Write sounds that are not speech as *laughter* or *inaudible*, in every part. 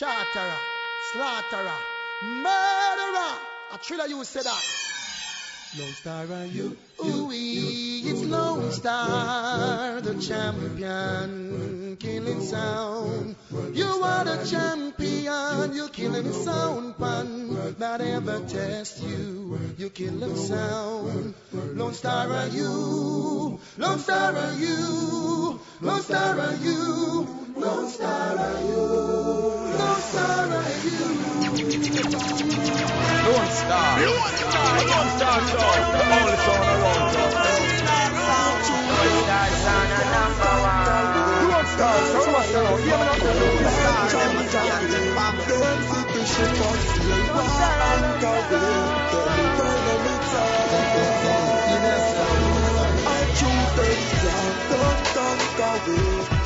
charterer, slaughterer, murderer. A thriller you said that. Lone Star and you, Ooh, it's Lone Star, the champion, killing sound. You are the champion, you're killing sound, pan. That ever test you, you kill them sound. Lone Star are you, Lone Star are you, Lone Star are you, Lone Star are you, Lone Star are you. Lone Star. Lone Star. Lone Star Show. The only show around town. Lone Star sound a number one. Lone Star. So what's the Hear me now. Lone Star. Them must be on the farm. them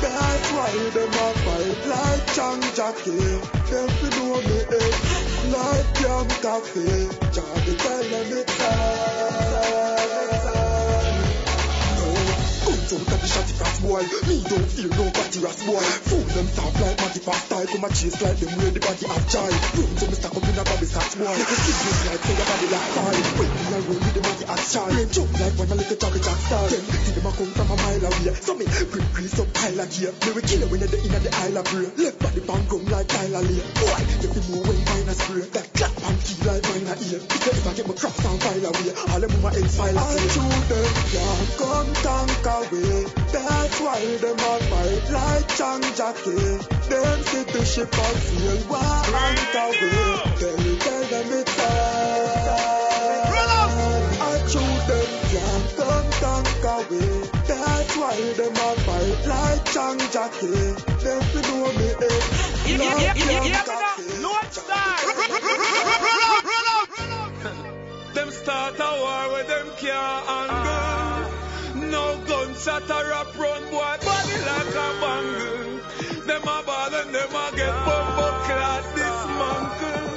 That's why them a fight like Chang. Them fi know me like Yam Cafe. Charlie tell them it's out of the shotty fast boy. Me don't fear nobody ras boy. Fool them soft like Matty fast style. Come a chase like them where the body have child. Run to me stack up in a bobby sacks boy. Make a sickness like say your body like fire. When me a roll with the body ass child. Brain jump like one a little jockey jack star. Them see them a come from a mile away. So me grip grease up pile of gear. Me we kill it when they inna the Isle of Bray. Left body bang gum like Tyler Lee. Boy, you fi move when mine a spray. That clap and key like mine a ear. If you ever get my cross and file away, all them mama else file away. I shoot them can't come tank away. That's why them a fight like Chang Jackie. Them see the ship on sail, why anchor way? Tell me, tell them it's time. I shoot them can't come tank away. That's why them a fight like Chang Jackie. Them fi know me head. Yeah, yeah, yeah, yeah, yeah, like yeah, Jackie. Lone Star. Them start a war with them can't handle. No or a run boy body like a bangle. Them a ball and them a get bumbo class dismantle.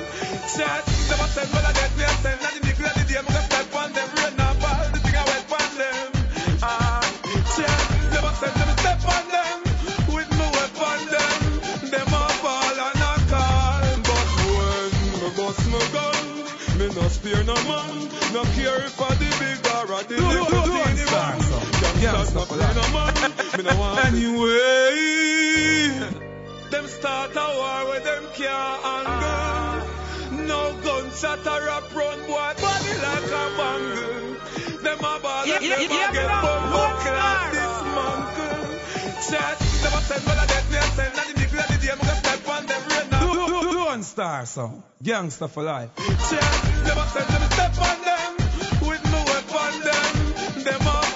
Chat, them a send well a death me a send and the nickel of the day me go step on them rain a ball the thing a wet on them. Ah, chat, them a send them step on them with me weapon them. Them a ball and a call, but when me bust my gun. Me no spare no man, no care I the big or the little. Youngsters no play no man, me no want anyway. Them start a war with them can't handle. Ah. No gunshot or a run boy body like a bangle. Them a ball and them a get bumbo Star. dismantle. Chat, them a send well a death me a send and the nickel of the day me go step on them rain now. Lone Star song. Gangster for life. Check, them a send them step on them with me weapon them. Them a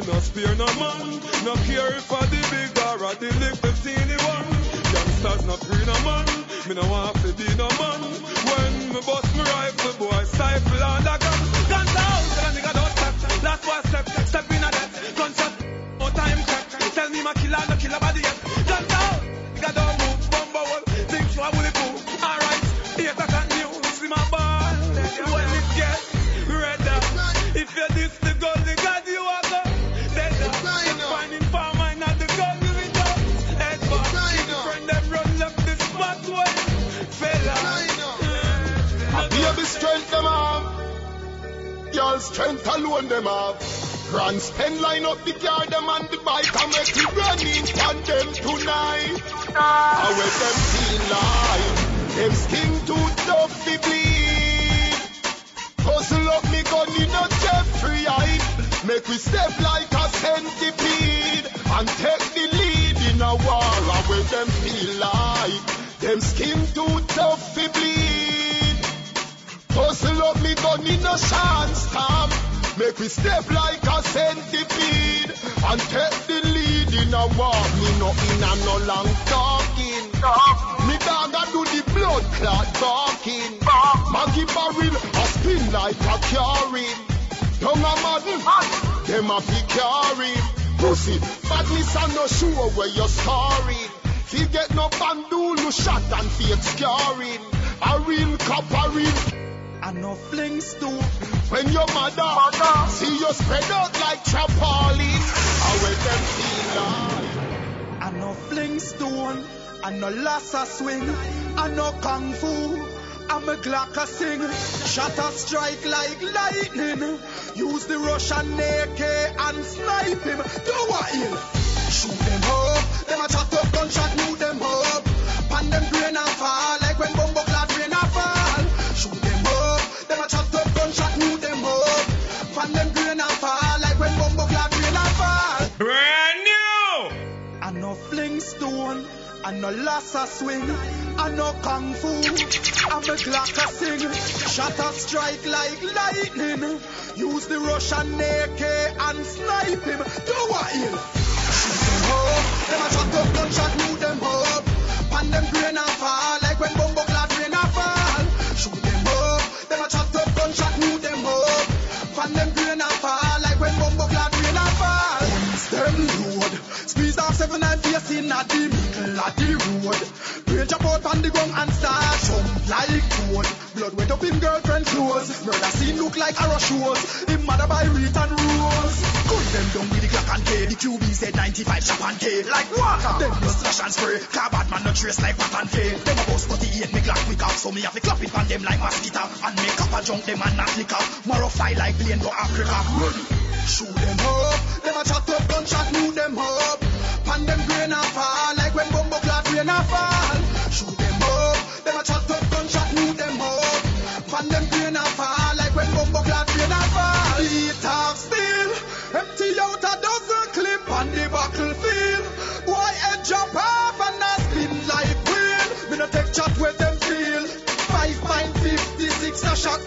me no spare no man. No care if the big or the little teeny one. Youngsters no free no man. Me no want to be no man. When me bust my rifle, boy stifle and a gun. Guns out, and a nigga don't step. Last one step, step in a death. Gunshot, no time check. Tell me my killer, no killer body yet. Guns out, nigga don't move, bumbo wall. Think you a bully boo. Alright, that and news, see my ball. When strength alone them have. Grand spend line up the car them and the bike and make it running on them tonight. How will them feel like? Them skin too tough to bleed. Hustle up me gun in a Jeffrey eye. Make we step like a centipede and take the lead in a war. How will them feel like? Them skin too tough to bleed. Up me gun in a chance stamp. Make we step like a centipede and take the lead in a war. Me no in a no long talking. Me dog a do the blood clot barking. Maggie barrel a spin like a carrying. Don't a madden, them a fi carrying. Pussy, badness a no sure where you're scoring. Fi get no bandul, no shot and fake scarring. A real cop, a real and no flings too. When your mother, see you spread out like trampoline, I will them feel like? fling stone, and no lassa swing, and no kung fu. I'm a Glock a sing, shot a strike like lightning. Use the Russian AK and snipe him. Do what ill? Shoot them up, them a chat up, gunshot, move them up. Pan them grain and fall No lassa swing, I no kung fu. I'm a Glock a sing, shot a strike like lightning. Use the Russian AK and snipe him. Do what ill? Shoot them up, them a shot up, gunshot, move them up. Pan them grain and fall like when bumbo clad rain a fall. Shoot them up, them a shot up, gunshot, move them up. Pan them grain and fall like when bumbo clad rain a fall. Them load, squeeze off seven and face in a the middle of the road. Rage up out on the ground and start jump like. Blood wet up in girlfriend clothes. Murder scene look like horror shows. Him mother by Reed and Rose. Gun them down with the Glock and K. The QB said 95 shot and K. Like water. Them just slash and spray. Car bad man no trace like Pat and K. Them a boss 48 me Glock quick out. So me have to clap it on them like mosquito. And make up a junk them and not liquor. More fly like plane go Africa. Run. Shoot them up. Them a chat up, gunshot move them up. Pan them grain and fall like when bumbo clad rain a fall. Shoot them up. Them a chat up, gunshot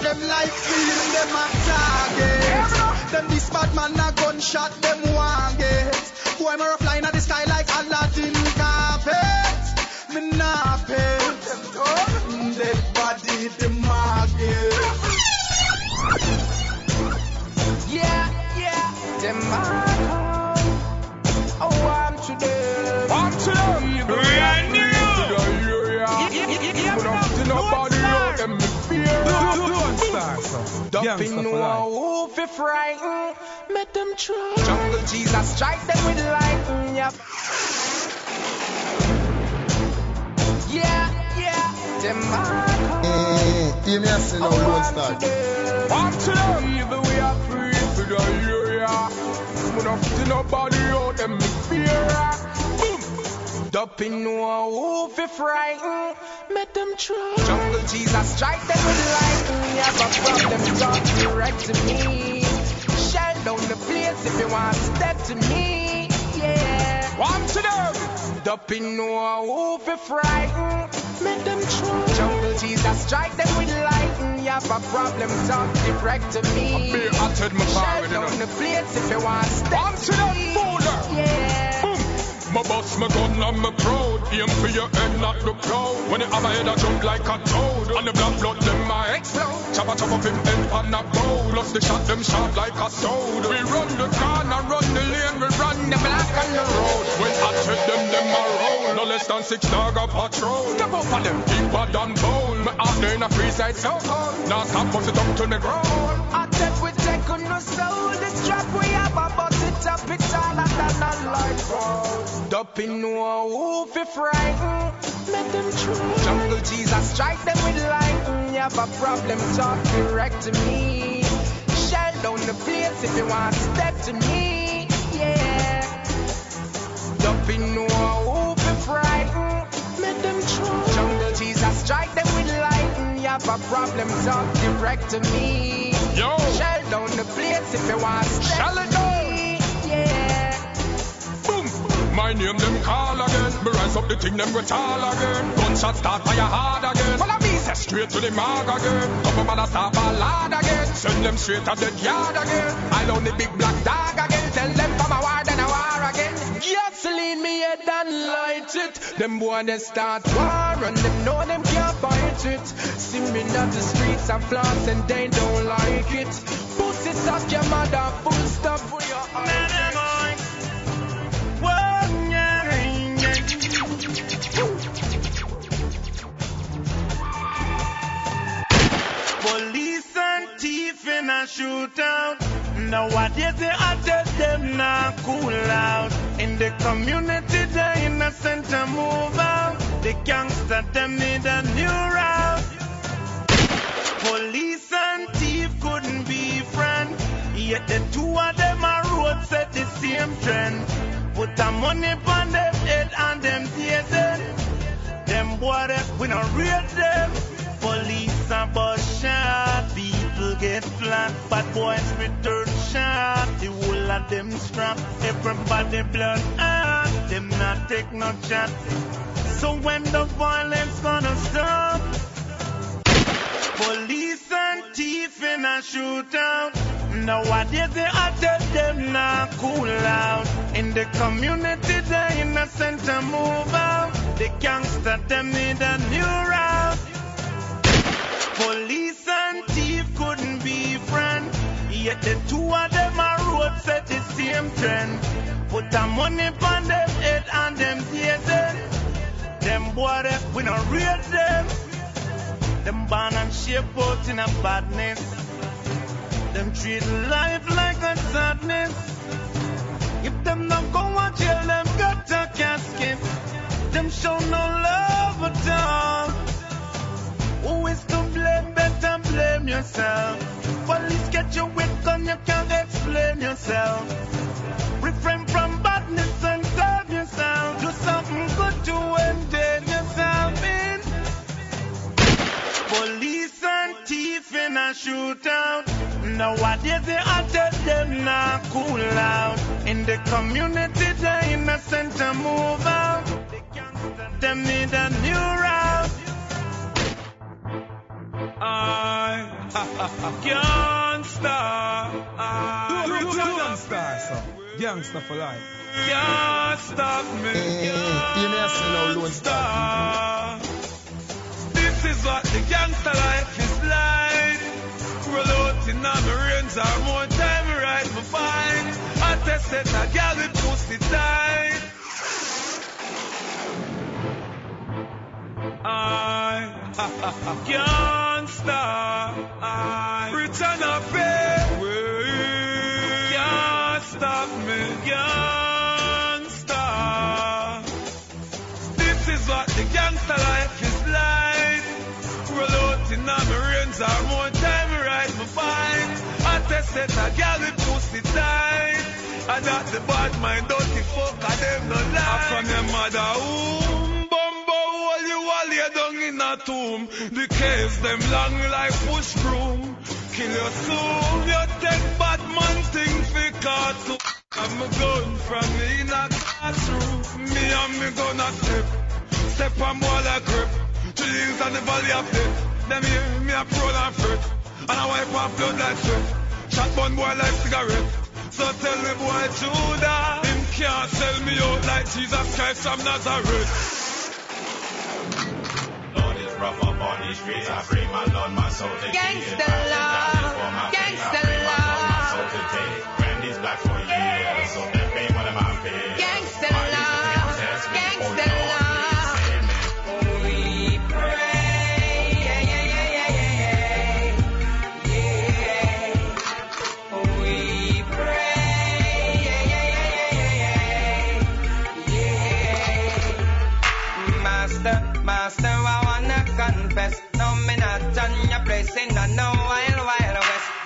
them like steel. Them a target. Them this bad man a gunshot them want get. Boy me rough line at the sky Dumping Gangsta for no life. who fi frighten, make them try. Jungle Jesus strike them with lightning, yep. Yeah, yeah, them are Mm, hear me a say now, Lone Star. I'm to them. Even we are free for the area. We not fit nobody out them me fear. Boom. Dumping no who fi frighten, make them try. Jungle Jesus strike them with lightning, yep. A problem talk direct to me. Shell down the place if you want to step to me, yeah. I'm to them. Dumping no who fi frighten, make them try. Jungle Jesus strike them with lightning, you have a problem, talk direct to me. I be atted my Shell power, you down the place if you want to step I'm to them, me. fooler. Yeah. My boss, my gun, and my proud. Aim for your head, not the crowd. When you have a head, I jump like a toad. And the black blood, them my explode. Chop a chop up him head on a bowl. Plus the shot, them sharp like a sword. We run the corner, run the lane, we run the black on the road. When I tread them, them a roll. No less than six dog a patrol. Step up on them, deeper than bowl. Me out there in a free side, so cold. Now stop, bust it up to the ground. I take we take on no soul. This trap we have a bust it up, it's harder than a light road. Dumping no who fi frighten, make them try. Jungle Jesus I strike them with lightning. You have a problem, talk direct to me. Shell down the place if you want to step to me, yeah. Dumping no who fi frighten, make them try. Jungle Jesus strike them with lightning. You have a problem, talk direct to me. Yo. Shell down the place if you want to step Shell it down. My name them call again. Me rise up the thing them go tall again. Gunshot start fire hard again. Follow me say straight to the mark again. Couple man a start a lad again. Send them straight to the yard again. I down the big black dog again. Tell them from a war then a war again. Gasoline me head and light it. Them boy they start war and them know them can't fight it. See me on the streets and floss and they don't like it. Pussy suck your mother full stop for your Police and in a shootout. Nowadays they tell them not cool out. In the community, the innocent to move out. The gangster them need a new route. Police and thief couldn't be friends. Yet the two of them are road set the same trend. Put the money on them head and them teasing. Them boy, we not read them. Police and bus shot, people get flat, but boys return shot. The whole of them strap, everybody blood ah, them not take no chat. So when the violence gonna stop? Police and thief in a shootout. Nowadays they tell them not cool out. In the community, the innocent move out. The gangster them need a new route. Police and thief couldn't be friends. Yet the two of them are road set the same trend. Put the money on them head and them teasing. Them boy, we not read them. Them born and shape out in a badness. Them treat life like a sadness. If them not go to jail, them got a casket. Them show no love yourself. Police get you with gun, you can't explain yourself. Refrain from badness and serve yourself. Do something good to entertain yourself in. Police and thief in a shootout. Nowadays they tell them not cool out. In the community, the innocent to move out. Them need a new route. I *laughs* can't stop. I Gangsta, so. Gangsta for life. can't stop me. Eh, you may seen how Lone Star. This is what the gangster life is like. Roll out in on the range or more time ride my fine. I tested a gal with pussy tight. Can't *laughs* stop. I return a pay. Can't stop me. Can't stop. This is what the gangster life is like. Roll out in on the range or more time ride my fine. I tested a gal with pussy tight. I got the bad mind, dirty fuck, I them no lie. From your mother womb, in a tomb. The case them long life push broom. Kill your soul, you take bad man thing for cartoon. I'm a gun from me in a classroom. Me and me gonna step, step on more like grip. The hills and the valley of death. Them hear me a pro and fret. And I wipe off blood like sweat. Shot one boy like cigarette. So tell me boy Judah, him can't sell me out like Jesus Christ from Nazareth. Rough up on these streets. I pray my Lord, my soul to Gangsta love, gangsta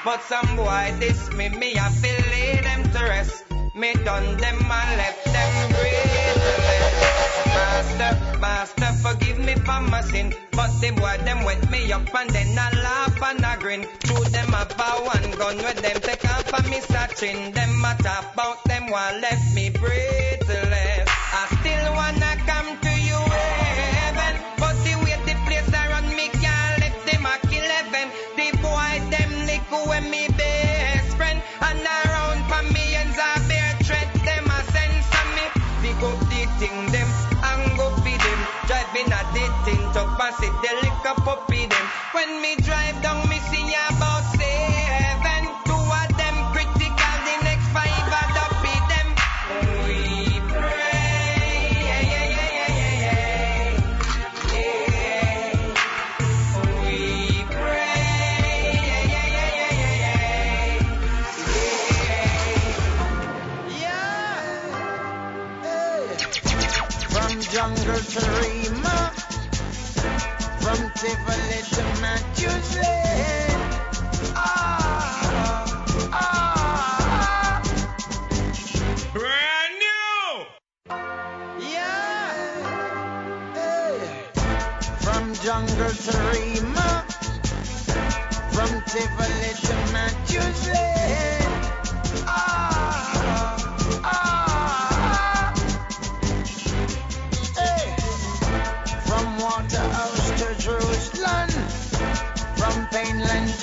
But some boy diss me, me I feel lead them to rest. Me done them and left them breathless. Master, master, forgive me for my sin. But the boy them wet me up and then I laugh and I grin. Shoot them about one gun with them take off of me searching. Them a talk about them while left me breathless. I still wanna come to lick when me best friend and around for and a bear threat them a sense of me. Pick up the thing them and go feed them. Driving a the thing to pass it, the up puppy them. When me drive down, jungle to Rema, from Tivoli to Matthews Lane. Ah, ah, Brand new. yeah. Hey. From jungle to Rema, from Tivoli to Matthews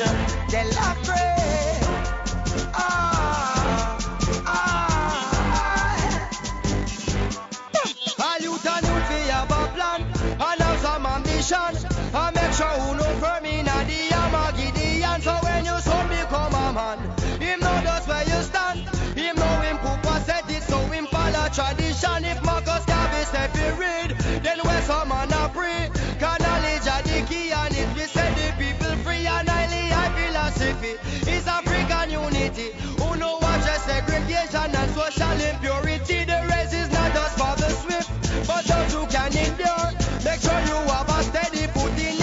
They lock and impurity. The race is not just for the swift, but those who can endure. Make sure you have a steady footing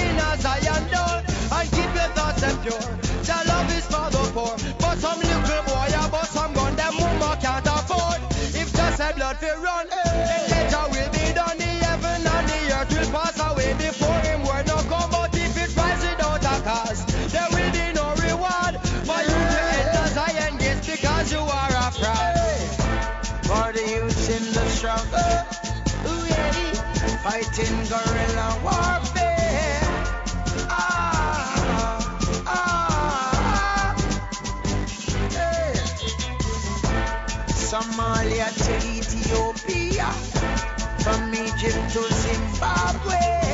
and keep your thoughts. Your love is for the poor, but some little boy some gun them can't afford. If just a blood will run, later will be struggle, ooh yeah, fighting guerrilla warfare. Ah, ah, hey. Somalia to Ethiopia, from Egypt to Zimbabwe.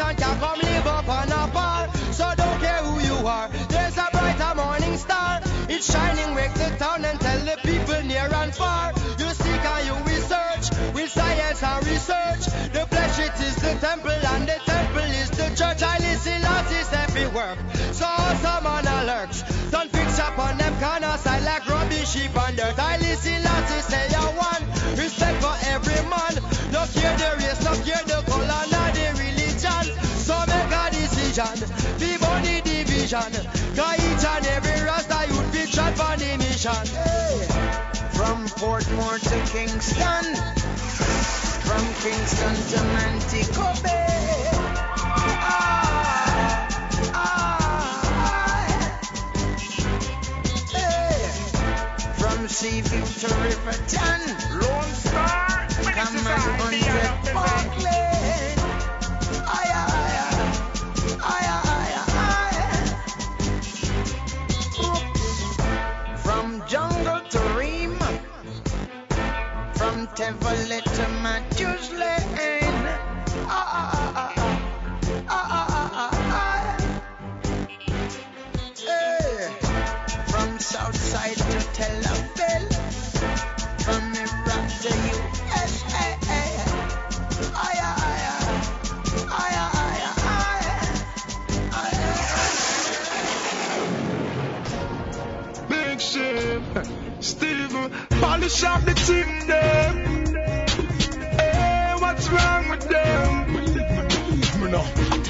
Every nation can come live up on a par. So don't care who you are, there's a brighter morning star. It's shining, wake the town and tell the people near and far. You seek and you research, with science and research. The flesh it is the temple and the temple is the church. I listen say fi work, so some on a lurch. Don't fix up on them corner I like rubbish, sheep and dirt. I listen Lassie say a one, respect for every man. No care the race, no care the a decision, be body division. Cause each and every rasta youth be shot for the mission. hey. From Portmore to Kingston, from Kingston to Montego Bay. Ah, ah, hey. From Seaview to Riverton, Lone Star. come and hundred Parkland. Chevrolet to my juice lane. Ah, ah, ah, ah, ah, ah, ah, ah. ah, ah. From Southside to to USA. Aye, aye, aye, aye, aye. Steven, polish up the team there. Thank you.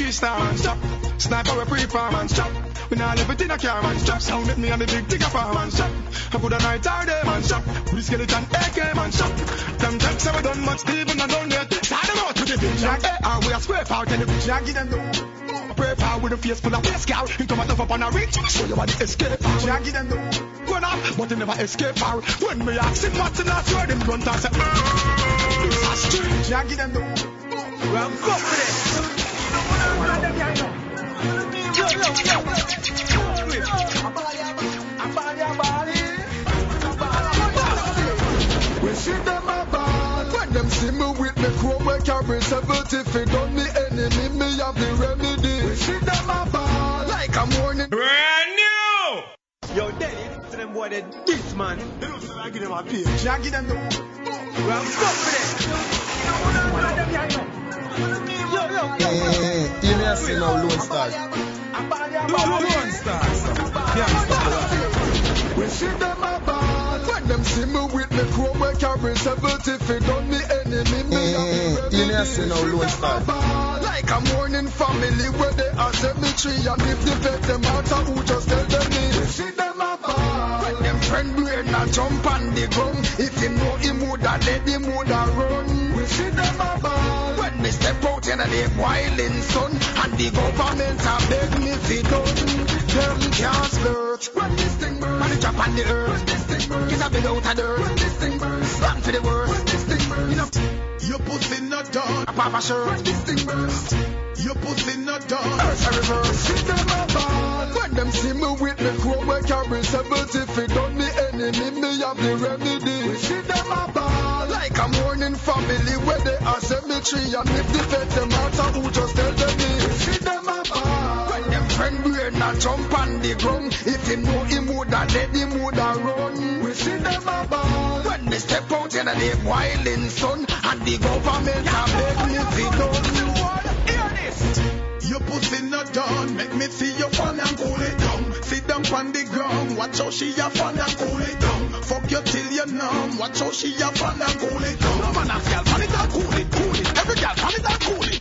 A star man stop. Sniper a pre man stop. We now live in a car man stop. Sound at me and the big digger farm man stop. I put a night all day man. With the skeleton AK man stop. Them jacks have done much even I don't yet. Side them out to the bitch. Like, eh, and we a and the bitch. Now give them the Pray for with a face full of waste gal. Him come and up on a reach, show you what the escape. Can't give them the run up, but they never escape her. When me ask him what's in that word, him run down say, "Ah, it's a street. Can't give them the well, go for it. Carry 70 feet on me enemy Me have the remedy We see them a ball Like a morning Brand new! Yo, Denny, to them boy they this man. I give them a page. Can't give them the Well, fuck with Eh, You may see now Lone Star Lone Star, life. We see them a ball When them see me with me crow We carry 70 feet on me enemy Me the remedy you may see now Lone Star. Like a morning family where they are cemetery And if they pet them out who just tell them me We see them a ball When them friend brain a jump on the ground If him know him woulda dead him woulda run See them a ball When me step out in the boiling sun And the government a beg me fi done Them can't skirt When this thing burn. Man it drop on the earth. When this thing burn. Get a bit out of dirt When this thing burn. Run for the worst. When this thing burn. You know. Your pussy not done. a papa shirt. When this thing burn. Your pussy not done. Earth a reverse See them a ball. When them see me with me crow We carry 70 feet. On me enemy Me have the remedy. We see them a ball a morning family Where they are cemetery And if they pet them out Who just tell them We see them a When them friend brain a jump on the ground. If him know him woulda dead him woulda run. We see them a ball When me step out in the boiling sun And the government a beg me fi done Hear this. Your pussy not done. Make me see your fun and cool it down. On the ground. Watch how she a fun and cool it down. Fuck you till you numb. Watch how she a fun and cool it down. No man ask girl, fun it and cool it, cool it. Every girl, fun it and cool it.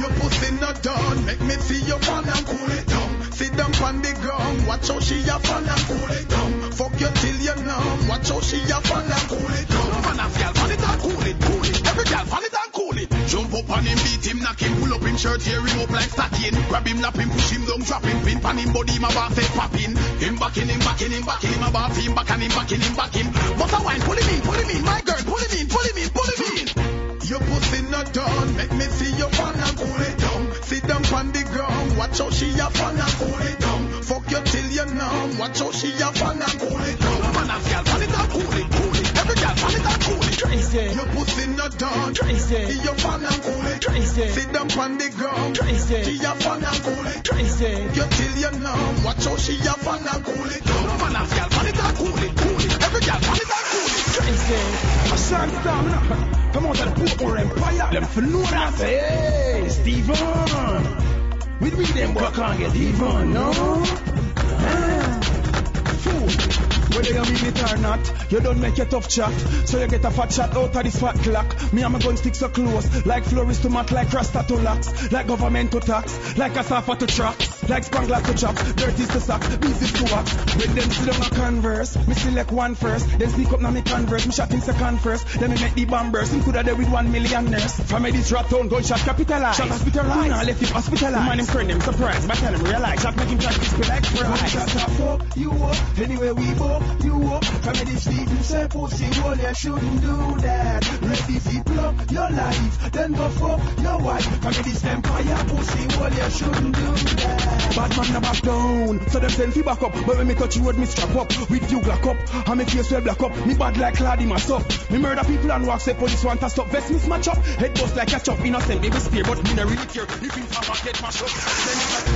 Your pussy not done. Make me see your fun and cool it down. Sit down on the ground. Watch how she a fun and cool it down. Fuck you till you numb. Watch how she a fun and cool it down. No man ask girl, fun it and cool it, cool it. Every girl, fun it and it. Jump up on him, beat him, knock him, pull up him shirt, tear him up like stacking. Grab him, lap him, push him down, drop him, pin pan him, body, my bar say popping. Him back in him, back in him, back in him, my bar him, back and him, back in him, back him. But a wine, pull him in, pull him in, my girl, pull him in, pull him in, pull him in. Your pussy not done, make me see your fun and cool it down. Sit down on the ground, watch how she a fun and cool it down. Fuck you till you numb, watch how she a fun and cool pussy not done, Crazy. see your fun and cool it. Crazy. Sit down on the ground, Crazy. she a fun and cool it. Crazy. You till you numb, watch how she a fun and cool it. No man, a girl, fun it and cool it, cool it. Every girl, fun it and cool it. Crazy. A me nah. Come out of the Portmore Empire. Them for know that. Hey, Stephen. We read them boy can't get even, no? Ah. Fool. Whether you mean it or not, you don't make a tough chat. So you get a fat shot out of this fat clock. Me and my gun stick so close. Like florist to mat, like rasta to locks. Like government to tax. Like a safa to tracks. Like spangler to chop. Dirt is to sack. Beef is to wax. When them sit down a converse, me select one first. Then sneak up now me converse. Me shot him second first. Then me make the bombers. Him coulda there with one million nurse. From me this rat town, gunshot capitalize. Shot hospitalized. Nah, left him hospitalized. Man him friend him surprised. But tell him realize. Shot make him to spit like fries. Shut up, fuck you up. Anyway, we both you up. In this sleep, you say pussy hole, you shouldn't do that. Ready fi plug your life, then go fuck your wife. Come in this empire, pussy hole, you shouldn't do that. Bad man no back down, so them send fi back up. But when me touch you, with me strap up. With you black up, I me face well black up. Me bad like mass up. Me murder people and walk say police want to stop. Vest me smash up, head bust like a chop. Innocent baby spear, but me no really care. If him farmer get mash up, then it's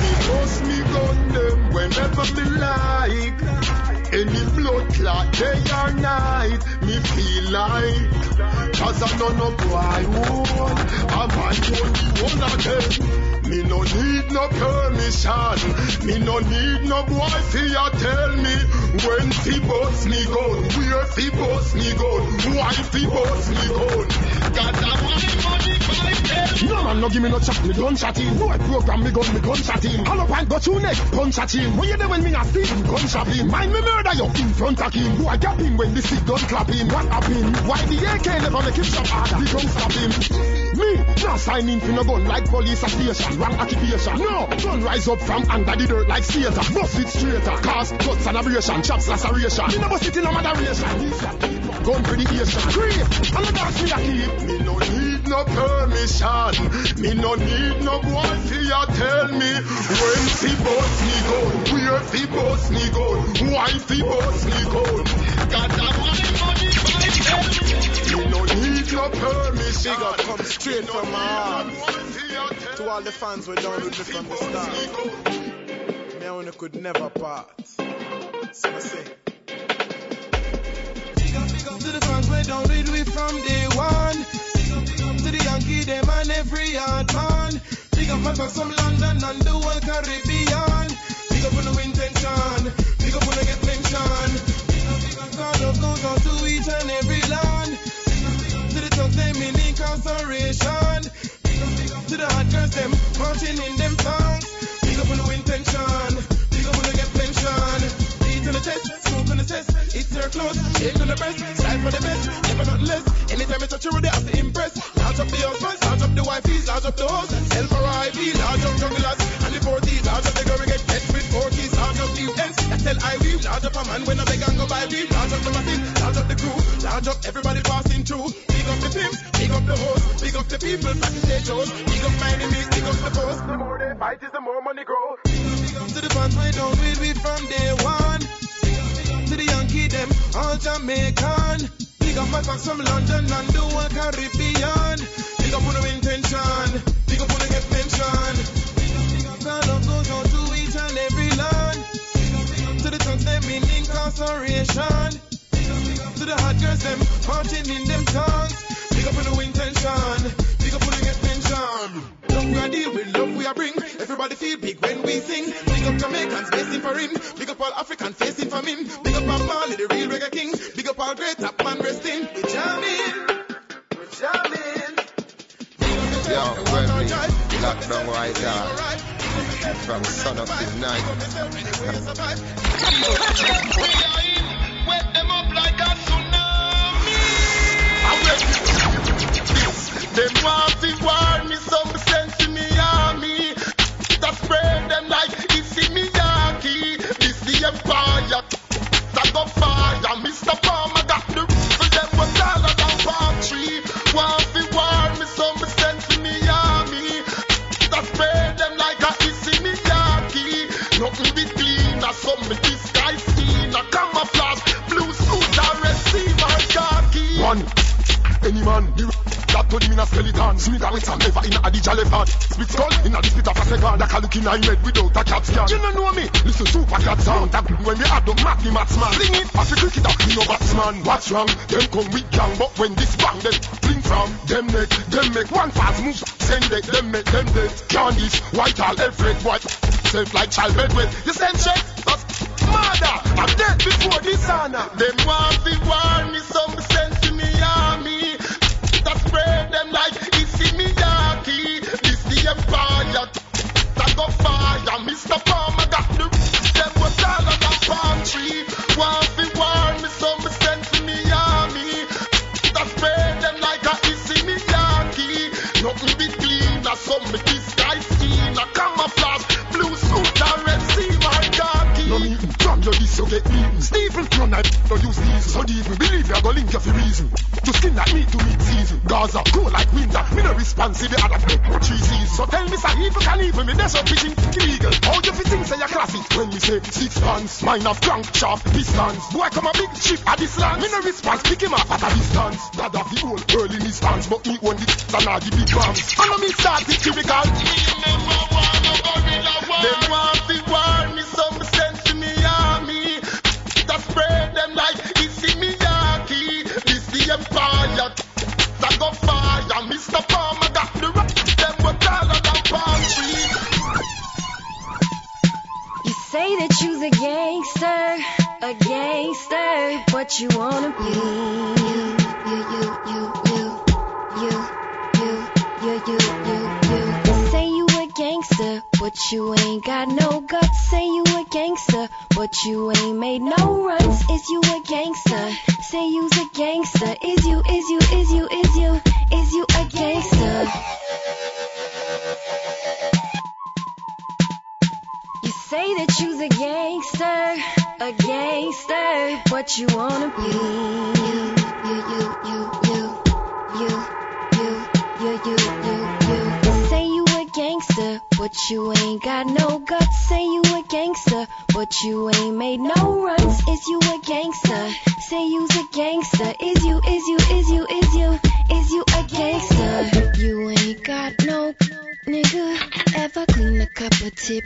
Me bust me gun them whenever me like. Any blood clot day or night, me feel like. Cause I'm not no boy one, I'm on only one them. Me no need no permission, me no need no boy ya tell me when fi bust me gun, where fi bust me gun, why fi bust me gun. Cause I No man no give me no chat, me gunshot him. Boy program me gun, me gunshot him. Hollow pint go through neck, gunshot him. When you there when me a sleep, gunshot him. Mind me murder you in front of him. Boy gap him when the stick gun clap him. What happen? Why the AK never make him shot harder? The gun stop him. Me, not sign in for no gun like police station. Wrong occupation. No, gun rise up from under the dirt like skater. Bust it straighter. Cause cuts and abrasion, chops laceration. Me never sit in a moderation. Gun for the Asian. Creep, and the dance me a keep. Me no need no permission. Me no need no boy for ya tell me when fi boss me gun, where fi boss me gun, why fi boss me gun. Got that money, money, money, tell me. Me no need no permission. Big up come straight from my heart. To all the fans who down with me from the start. Me and you could never part. So I say. To the fans way down with we from day one. The and every yard man. Big up my from London and the Caribbean. Big up on the intention. Big up when I get mentioned. God love goes to each and every land. Big up, big up To the thugs them in incarceration. Big up, big up to the hot girls them marching in them songs. Big up on the intention. Big up when I get mentioned. Beat on the chest, on the chest. It's her clothes, shake on the breast, style for the best, never not less. Anytime it's a true, they have to impress. Large up the husbands, large up the wifeys, large up the hoes. Sell for IP, large up junglers, and the 40s, large up the girl we get get with 40s, large up the ends. I tell I weave, large up a man when I beg and go buy weave, large up the massive, large up the crew, large up everybody passing through. Big up the pimps, big up the hoes, big up the people, practice their shows, big up my enemies, big up the foes. The more they fight is the more money grow. Big up to the fans, don't we from day one to the them, all Jamaican. Big up my fans from London and the whole Caribbean. Big up on the intention, big up on the get mentioned. God love goes out to each and every land. To the thugs them in incarceration. To the hot girls them marching in them tongues. Big up on the intention, big up on the mentioned. Love we a deal with, love we a bring. Everybody feel big when we sing. Big up Jamaicans facing for him. Big up all African facing for him. Big up Marley, the real reggae king. Big up all great top man resting. We jamming, we jamming. Yo, Wembley, lockdown right there. From sun up to night. Wet them up like a tsunami. Me, some sense in. That spread them like Issey Miyake. This the empire. That go. Mr. Palmer got the for taller than palm tree. Me, some sense in. That spread them like Issey Miyake. Nothing be clean, a some me disguise. A camouflage, blue suit. One, any man, the that told him in a skeleton. Smith and Wesson never in a Adija elephant. Split skull in a the split of a second. That can look in a head without a cat scan. You don't know me, listen super cat sound. That when me add up Matty Matsman. Sing it, as a cricketer, me no batsman. What's wrong? Them come with gang, but when this bang, them fling from them neck. Them make one fast move, send it, them make them dead. Candice, white all every white. Self like child bedwet. You send check, that's murder. I'm dead before dishonor. Them want to war me, some sense in me army that spray them like Issey Miyake. This the empire that go fire. Mr. Palmer got the them was all on that palm tree. One fi warn me, so me send to Miami. That spray them like a Issey Miyake. Nothing be clean, as some me kiss. Your this you get beaten. Stephen, no knife, no use these. So deep, me believe you go link you for reason. To skin like meat to meat season. Gaza, cool like winter. Me no responsive, the other three seasons. So tell me, sir, evil can evil me. That's what pitching illegal. How you fit things say you classy? When me say six pants, mine have crank shaft distance. Boy come a big ship at this land. Me no response, pick him up at a distance. Dad have the whole world in his hands, but me own the and all the big bombs. I know me start it typical. Them want to war me, some sense in me the empire. That go fire. Mr. Palmer got the rock. Them were taller than palm tree. You say that you's a gangster, a gangster, but you wanna be you, you, you, you, you, you, you, you, you, you. Gangster, but you ain't got no guts. Say you a gangster, but you ain't made no runs. Is you a gangster? Say you's a gangster. Is you, is you, is you, is you, is you a gangster? You say that you's a gangster, a gangster, but you wanna be but you ain't got no guts. Say you a gangster, but you ain't made no runs. Is you a gangster? Say you's a gangster. Is you, is you, is you, is you, is you a gangster? You ain't got no nigga. Ever clean a cup of tip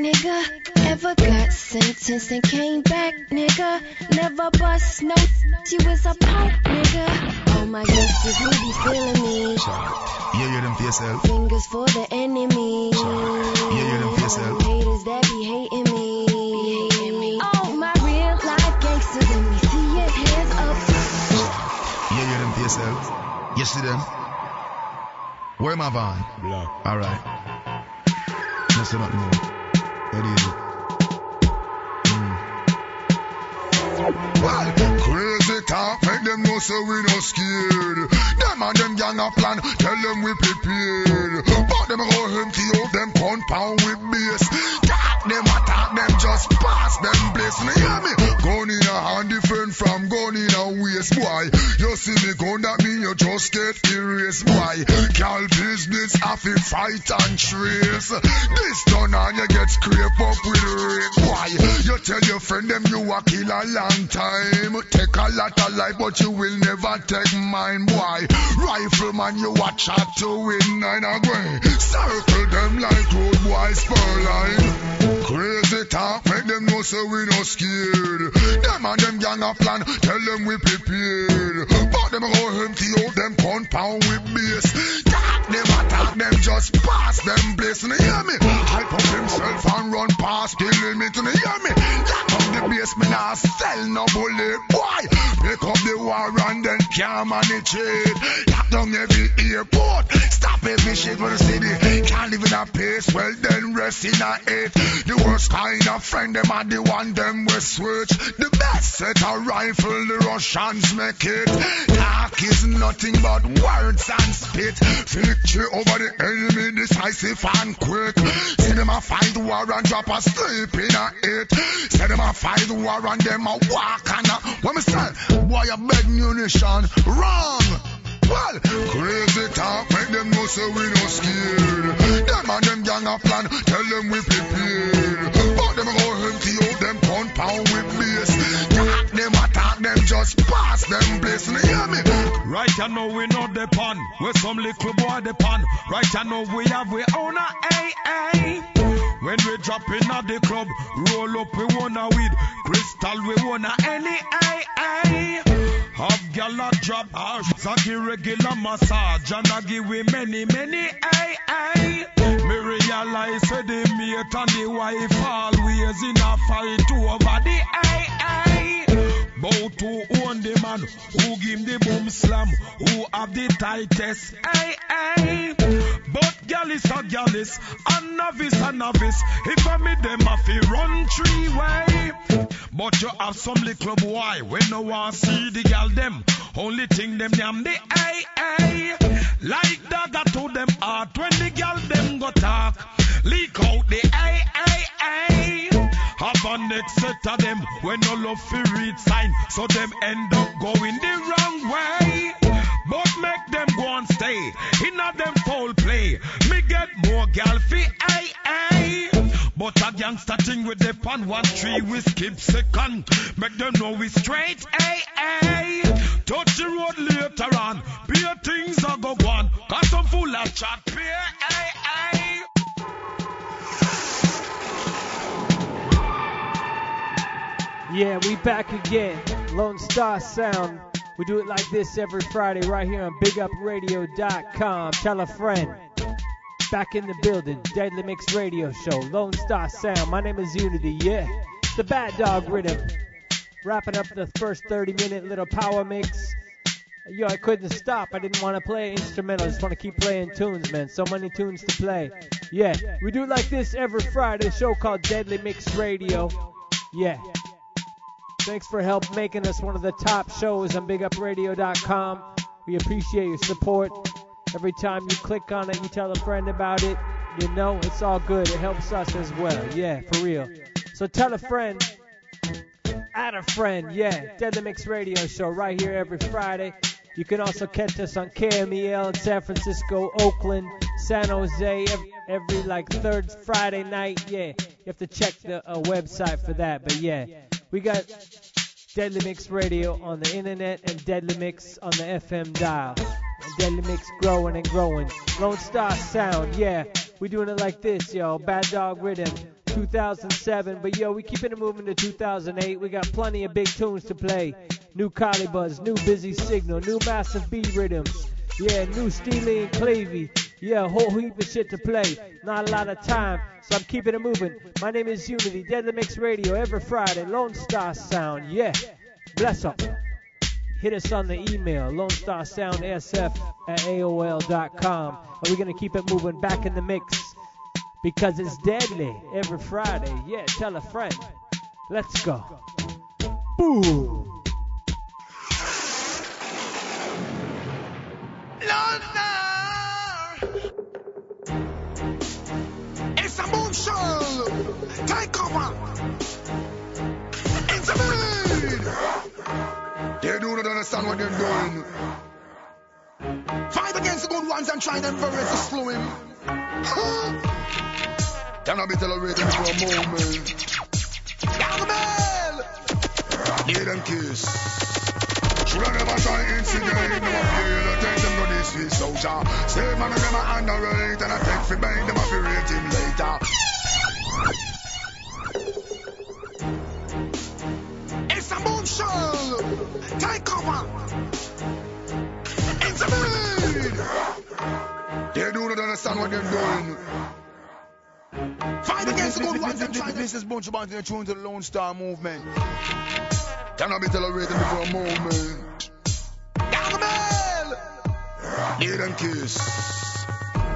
nigga? Ever got sentenced and came back, nigga? Never bust no you was a punk nigga. Oh my gangsters, who be feeling me? Yeah, you them for yourself. Fingers for the enemy. Yeah, you them for yourself. Haters that be hating me. Oh my real life gangsters, let me see your hands up. Yeah, you them for yourself. You see them? Where my van? Black. Alright. No say nothing more. What is it? Mm. Well, crazy talk, make them know so we no scared. Them and them gang a plan, tell them we prepared. But them go empty out them compound with base. Them attack them, just pass them place. You hear me? Gun in a hand different from gun in a waist, boy. You see me gun, that mean you just get erased, boy. Cal business, have to fight and trace. This done and you get scrape up with rape, boy. You tell your friend them you a kill a long time. Take a lot of life, but you will never take mine, boy. Rifleman, you watch out to win nine away. Circle them like road spur line. Crazy talk, make them know so we no scared. Them and them gang a plan, tell them we prepared. But them go empty out them compound with base. Talk them attack them, just pass them place. You hear me? Hype up himself and run past the limit. You hear me? Lock up the base, me nah sell no bullet, boy. Pick up the war and then can't manage it. Lock down every airport, stop every shit for the city. Can't live in a pace, well then rest in a it. The worst kind of friend, them are the one them we switch. The best set a rifle, the Russians make it. Talk is nothing but words and spit. Victory over the enemy, decisive and quick. See them a fight war and drop asleep in a it. See them a fight the war and them a walk and a. What me say? Boy, a beg munition. Wrong. Well, crazy talk, make them know so we no scared. Them and them gang a plan, tell them we prepared. But them go empty out them compound with base. Talk them attack them, just pass them place. You hear me? Right I know we know the pun. Where some little boy the pun. Right I know we have we own a AA. When we drop in at the club, roll up we wanna weed. Crystal we wanna any AA. Have gal a drop ash, Zagi regular massage, and I give we many, many AA. Me realize say the mate and the wife always in a fight over the AA. Bout to own the man who give the boom slam, who have the tightest AA. But gal is a gal a novice a novice. If I meet them, I feel run three way. But you have some little boy when no one see the gal them. Only thing them yam the AA. Like dagger to them heart when the gal them go talk. Leak out. Next set of them when no love fi read sign, so them end up going the wrong way. But make them go and stay in a them foul play. Me get more gal fi AA. But a gangster thing with the pan one tree we skip second. Make them know we straight AA. Touch the road later on. Beer things are go on. Cause some full of chat pay AA. Yeah, we back again. Lone Star Sound. We do it like this every Friday right here on BigUpRadio.com. Tell a friend. Back in the building, Deadly Mix Radio Show, Lone Star Sound. My name is Uni-T, yeah. The Bad Dog Rhythm. Wrapping up the first 30 minute little power mix. Yo, I couldn't stop. I didn't want to play instrumental. I just want to keep playing tunes, man. So many tunes to play. Yeah, we do it like this every Friday. Show called Deadly Mix Radio. Yeah. Thanks for help making us one of the top shows on BigUpRadio.com. We appreciate your support. Every time you click on it, you tell a friend about it. You know, it's all good. It helps us as well. Yeah, for real. So tell a friend, add a friend. Yeah, Deadly Mix Radio Show right here every Friday. You can also catch us on KMEL in San Francisco, Oakland, San Jose every, every like third Friday night. Yeah, you have to check the uh, website for that. But yeah, we got Deadly Mix Radio on the internet and Deadly Mix on the FM dial. And Deadly Mix growing and growing. Lone Star Sound, yeah. We doing it like this, yo. Bad Dog Rhythm, 2007. But yo, we keeping it moving to 2008. We got plenty of big tunes to play. New Collie Buzz, new Busy Signal, new Massive B Rhythms. Yeah, new Steely and Clevie. Yeah, a whole heap of shit to play. Not a lot of time, so I'm keeping it moving. My name is Uni-T, Deadly Mix Radio, every Friday. Lone Star Sound, yeah. Bless up. Hit us on the email, Lone Star Sound SF at AOL.com. And we're going to keep it moving back in the mix because it's deadly every Friday. Yeah, tell a friend. Let's go. Boom. Star. It's a moonshell. Take cover. It's a. They do not understand what they're doing. Fight against the good ones and try them very to slow him. Can I be tolerating for a moment? Bell! Hear them kiss. Should I never try instigate? Never feel this sweet soldier. Say man a underrate and I take for bang them a fi rate him later. It's a moonshell. Take cover. It's a moon. They do not understand what they're doing. Fight against the good ones and try This is Bunch of Bounty and tune to the Lone Star Movement. Can I be tolerating me for a moment? Them kiss.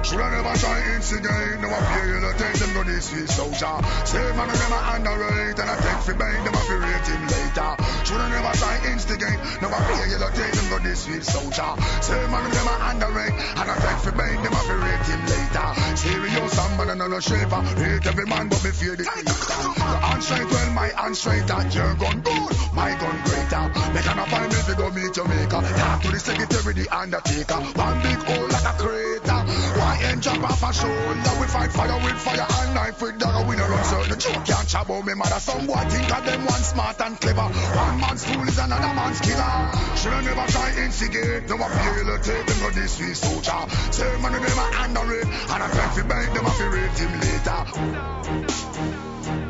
Should I never try instigate? No, I feel the take them go this soldier. Say man, them a underrate and I take for bang them rate him later. I never try instigate? I feel the take them go this sweet soldier. Say man, them a underrate and I take for bang them a fi rate him later. Serious some man and no shaver. Rate every man but me fear the creator. The hand straight well, my hand straighter. Your gun good, my gun greater. Make an appointment to go meet Jamaica. Talk to the secretary, the undertaker. One big hole like a crater. Why end drop off a shoulder? We fight fire with fire and knife with dagger. We no run certain joke can't chat about me mother. Some boy think of them one smart and clever. One man's fool is another man's killer. Shoulda never try instigate. No a feel it take them go this sweet soldier. Say man them a underrate and I try fi bang them a fi rate him later.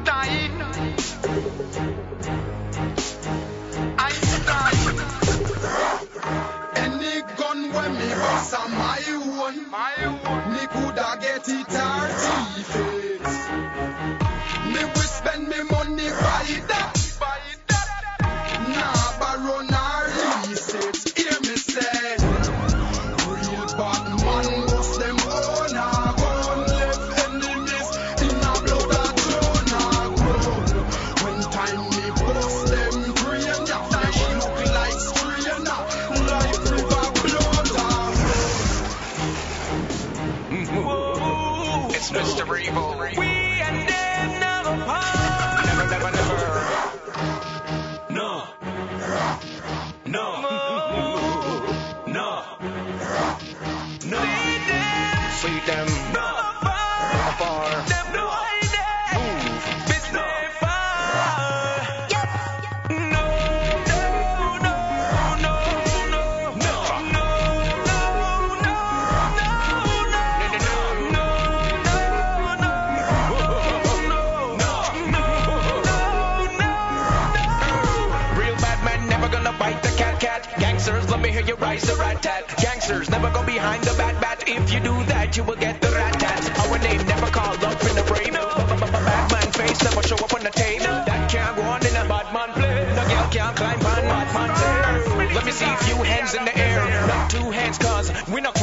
Dying. I'm dying. Any gun when me bust a my own, my own. Me coulda get it or thief it. Tat. Gangsters never go behind the bat bat. If you do that, you will get the rat tat. Our name never called up in the brave. Bad man face never show up on the tape. That can't go on in a bad man play. No girl can't climb on bad man. Let Let me see a few hands in the air. Not two hands, cause we're not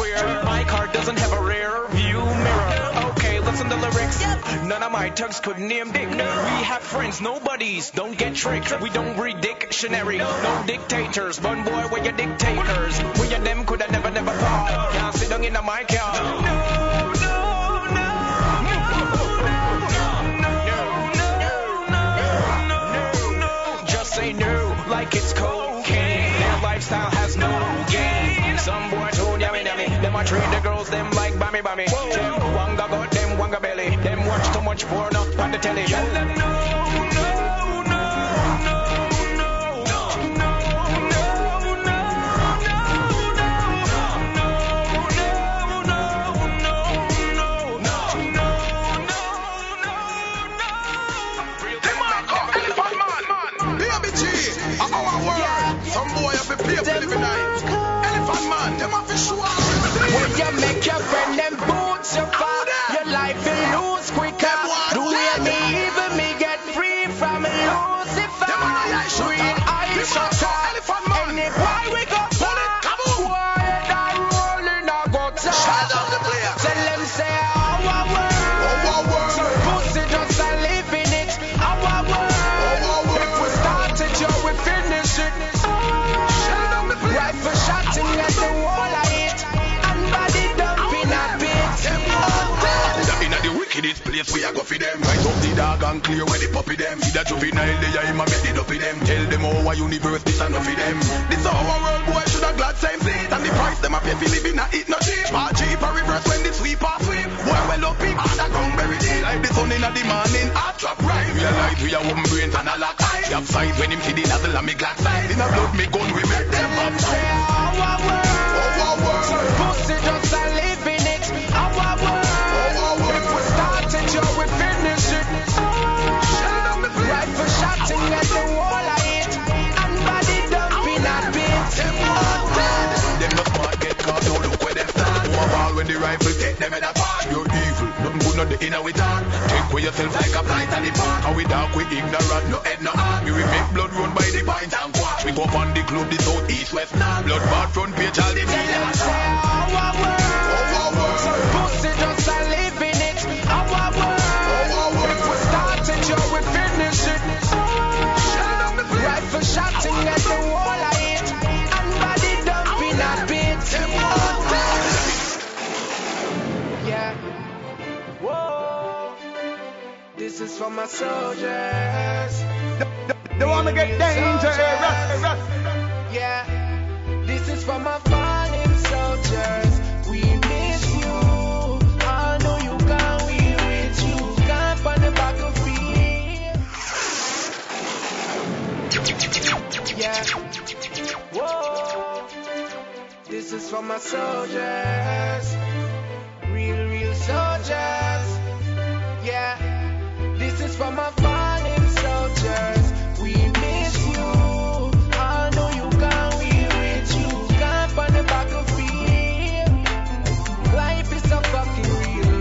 my tugs could name dick. We have friends, no buddies. Don't get tricked. We don't read dictionary. No dictators. One boy, where your dictators. We and them could have never, never thought. Can't sit down in my car. Just say no, like it's cocaine. Their lifestyle has no gain. Some boy told yummy yummy. Them a treat the girls, them like. Them wanga got wanga belly. Them watch too much porn up on the telly. Tell them no, living night. Elephant man, them have to show up. When you make your friend them boots you far, the dog and clear where the puppy them. See that juvenile they are him bet it up for them. Tell them oh, how a universe this and for them. This our world boy should have glad same seat and the price them a pay for living a it no cheap. Far cheaper reverse when the sweep off sweep. Boy well up in underground bury deep. Like the sun inna the morning hot drop right. Realize we a open brains and a lock eyes. Have size when him see the nozzle and me glass side. In a blood me gun we make them upside. Our world, pussy just a rifle take them in a part. You're evil, nothing good, not the inner we talk. Take away yourself like a blind and the park. And we dark, we ignorant, no head, no heart. We make blood run by the pint and quart. We go up on the club, the south, east, west, north. Blood bar front page, all the media. Oh, is for my soldiers. They wanna get dangerous. Yeah. This is for my fallen soldiers. We miss you. I know you can. We with you. Camp on the battlefield. Yeah. Whoa. This is for my soldiers. Real, real soldiers. Fallen soldiers. We miss you. I know you can. We with you. The. Life is fucking.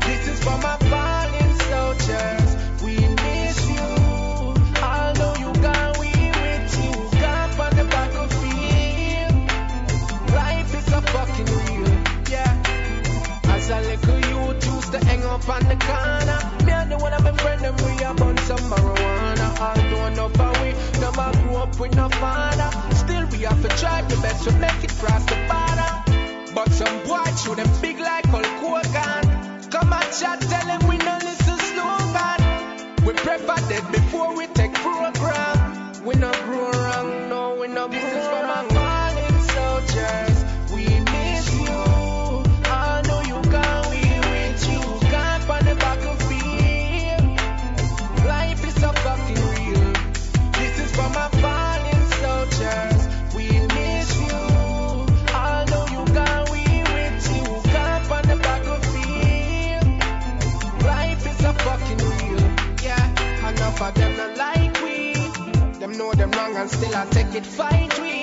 This is fallen soldiers. We miss you. I know you can. We with you. The. Life is fucking. Yeah. As a little to hang up on the corner. And one of my friend them we a bun some marijuana. Although no for we never grew up with no father. Still we have to try the best to make it cross the border. But some boy show them big like Hulk Hogan. Come and chat, tell them we no listen slogan. We prefer dead before we take program. We no grow wrong, no, we no This know them wrong and still I take it fight we.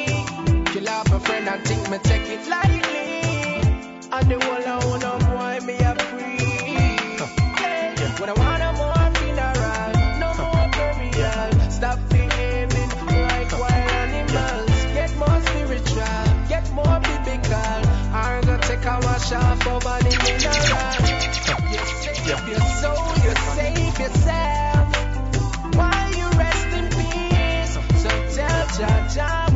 Kill off a friend and think me take it lightly. And the one I own up, why me a free? Huh. Hey, yeah. When I want a more no more burial. Yeah. Stop behaving like wild animals. Get more spiritual, get more biblical. I'm gonna take a wash off over the mineral. Save your soul, you save yourself. Tell Jah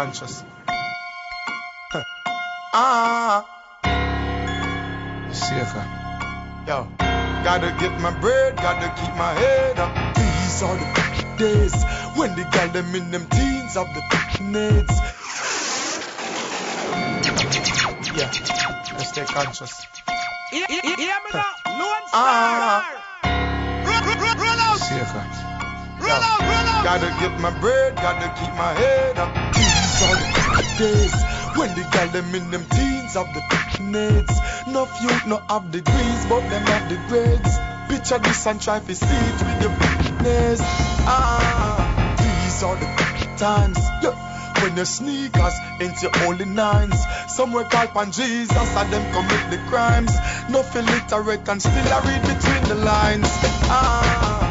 Yeah, just stay conscious. Huh. *laughs* Ah, safer. Yo, gotta get my bread, gotta keep my head up. These are the days when the gal them in them teens of the needs. Yeah, just stay conscious. Hear me now? Lone Ah. Star. Safer. Yo, gotta get my bread, gotta keep my head up. The days when the gal them in them teens of the needs. No youth no have degrees, but them have the grades. Picture this and try to see it with your business. Ah, these are the times. Yeah. When your sneakers ain't your only nines. Somewhere call upon Jesus and them commit the crimes. No illiterate and still I read between the lines. Ah,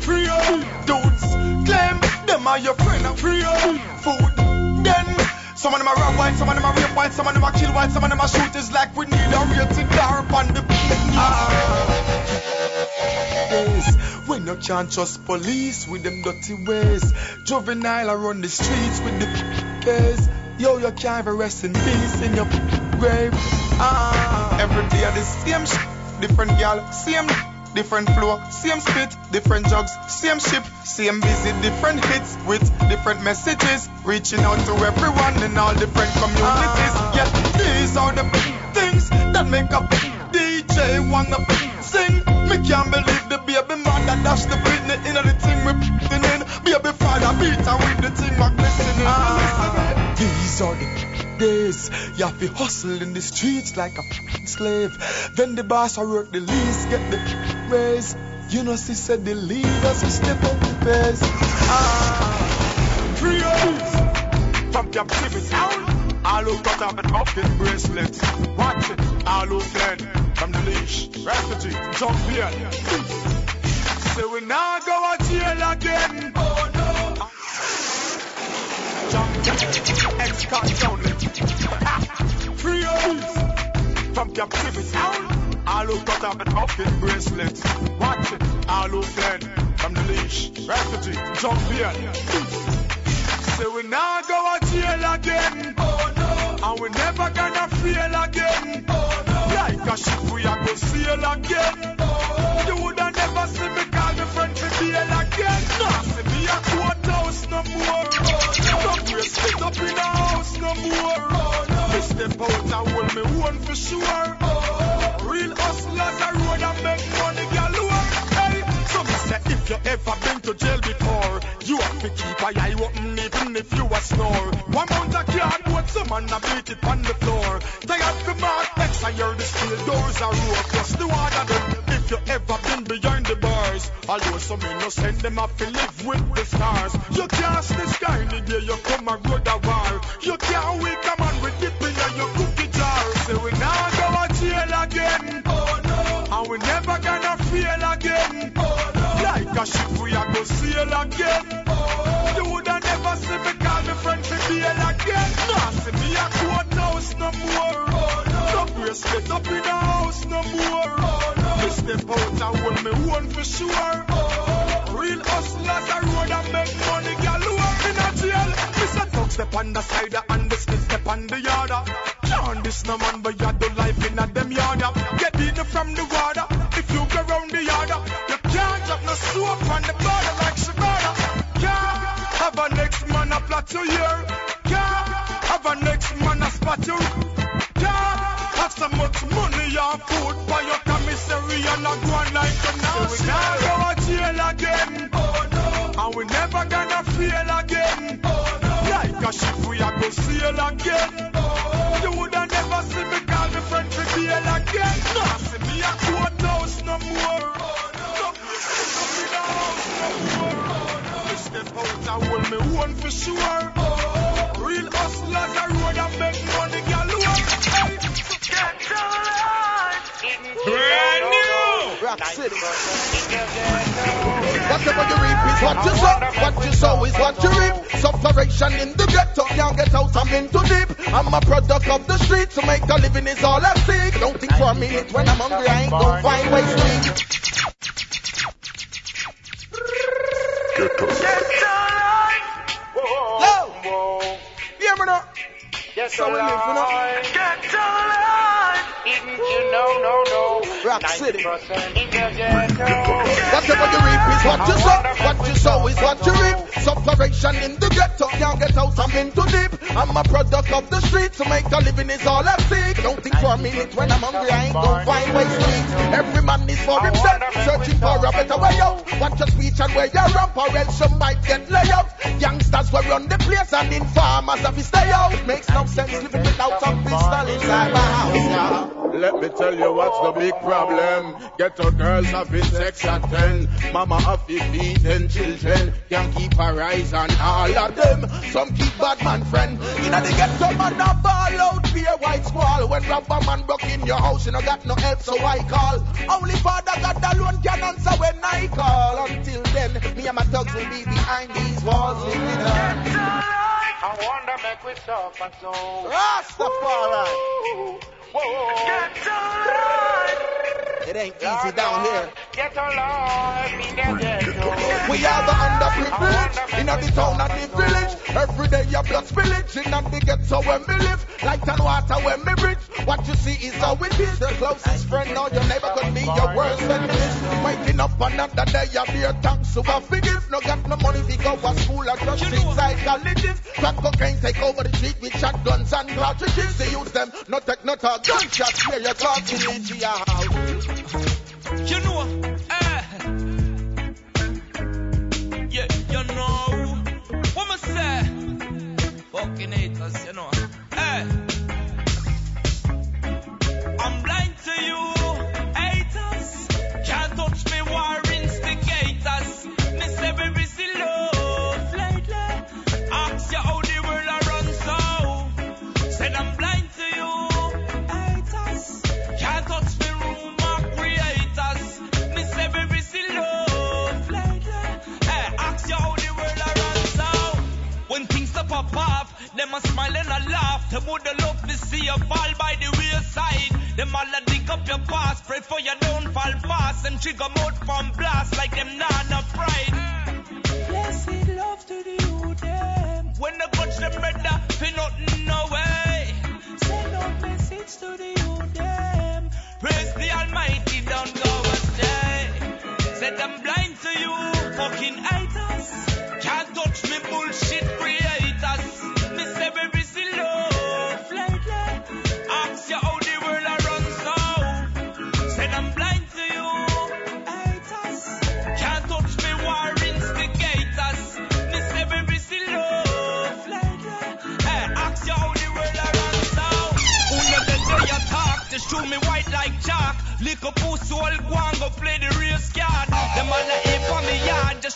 free up dudes, claim them are your friend. Free up food, some of them are rob white, some of them are rape white, some of them are kill white, some of them are shooters like we need a rated car upon the ah. Days when you can't trust police with them dirty ways. Juvenile are on the streets with the case. Yo, you can't even rest in peace in your grave. Ah, Every day the same sh- different gal, same different flow, same spit, different jugs, same ship, same busy, different hits with different messages, reaching out to everyone in all different communities. Yeah, these are the things that make a DJ wanna sing. Me can't believe the baby mother dash the Britney in the thing we putting in. Baby father beat her with the thing we glistening. Ah, these are the days you have to hustle in the streets like a slave. Then the boss will work the least, get the raise. You know, she said the leaders will step up the pace. Ah, Free us from captivity. All who cut off and off his bracelets. Watch it. All who fled from the leash. Refugee, jump here. Say we now go to jail again. Oh no. Ex-con only. Free from captivity. All who cut off and off his bracelets. Watch it. All who fled from the leash. Refugee, jump here. Say we now go to jail again. Oh no. And we never gonna fail again. Oh no. A ship we a go sail again. You woulda never see me call me friend to bail again. Nah, see me a courthouse no more. Oh no. No bracelet up in the house no more. No. Me step out and hold me own for sure. Real hustlers a road and make money galore. Hey, so me say if you ever been to jail before, you have to keep a eye open even if you a snore. One mount a cardboard, some man a beat it on the floor. Tired for mark I hear the steel doors are roar. Plus the water them, if you ever been behind the bars. Although some innocent, them have to live with the stars. You can't stay sky the day you come and road a war. You can't wake a man with dip in your cookie jar. Say we now go to jail again. Oh no. And we never gonna fail again. Oh no. Like a ship we a go sail again. Oh. You woulda never see me call me friend for bail again. Nah, see me a courthouse no more. No. No up in the house no more. Oh no. Me step out and hold me own for sure. Oh. Real hustlers a road and make money galore in a jail. Me say dog step on the side and the stick step on the yard. Can't this no man but you do life in a them yard. Get in from the water if you go round the yard. You can't drop no soap on the border like Shabada. Can't have a next man a plot you here. Can't have a next man a spot you. gonna fail again. Oh, no. Like a ship, we are go sail again. Oh, you woulda never see me call me friend to bail again. No, see me a courthouse no more. Oh, no. Me house no more. Step out, I hold me one for sure. Oh, Real hustlers, I road and make money galore. Get your life. Rock City. Whatever you reap is what you sow. What you sow is what you reap. Sufferation in the ghetto, can't get out, I'm in too deep. I'm a product of the streets, to make a living is all I seek. Don't think for a minute when I'm hungry, I ain't gonna find ways to eat. Yo! Hear me now? Yes, So we live, you know? Get alive. Even you know, no, no. Rock City. 90% in the ghetto. Whatever you reap is what you sow. What you sow is what you reap. Sufferation in the ghetto, can't get out, I'm in too deep. I'm a product of the streets, to make a living is all I seek. Don't think for a minute when I'm hungry, I ain't gonna find ways to eat. Every man is for himself, searching for a better way out. Watch your speech and where you ramp, or else you might get lay out. Youngsters will run the place and informers have to stay out. Makes no sense living without a pistol inside my house. Yeah. Let me tell you what's the big problem. Ghetto girls having sex at 10. Mama have to feed them children. Can't keep her eyes on all of them. Some keep bad man friend. You know they get some man a ball out, be a white squall. When rubber man broke in your house, you know got no help, so I call. Only Father God alone can answer when I call. Until then, me and my thugs will be behind these walls living on. I wonder make we stop and so. Rastafari. Get alive. It ain't easy down here. Get alive in the ghetto. We are the underprivileged in the town and the village. Every day you blood spillage in the ghetto when we live. Light and water when we bridge. What you see is how it is. The closest friend or your neighbor could be your worst enemy. Waking up another day, you be a thanks to a forgive. No got no money to go to school or just inside colleges. Crack cocaine take over the street with shotguns and cartridges. They use them, no take no talk. Gunshots where you talk to the your house. You know, eh. Yeah, you know. Haters, you know. Pop off, them a smile and a laugh. Them woulda love to see you fall by the wayside. Them all a dig up your past, pray for your downfall fast. Them trigger mouth from blast like them nah no pride. Blessed love to the youth them. When they touch them brother, fi nothing no way. Send out message to the youth them. Praise the Almighty, don't go astray. Said I'm blind to you, fucking haters. Can't touch me bullshit creators.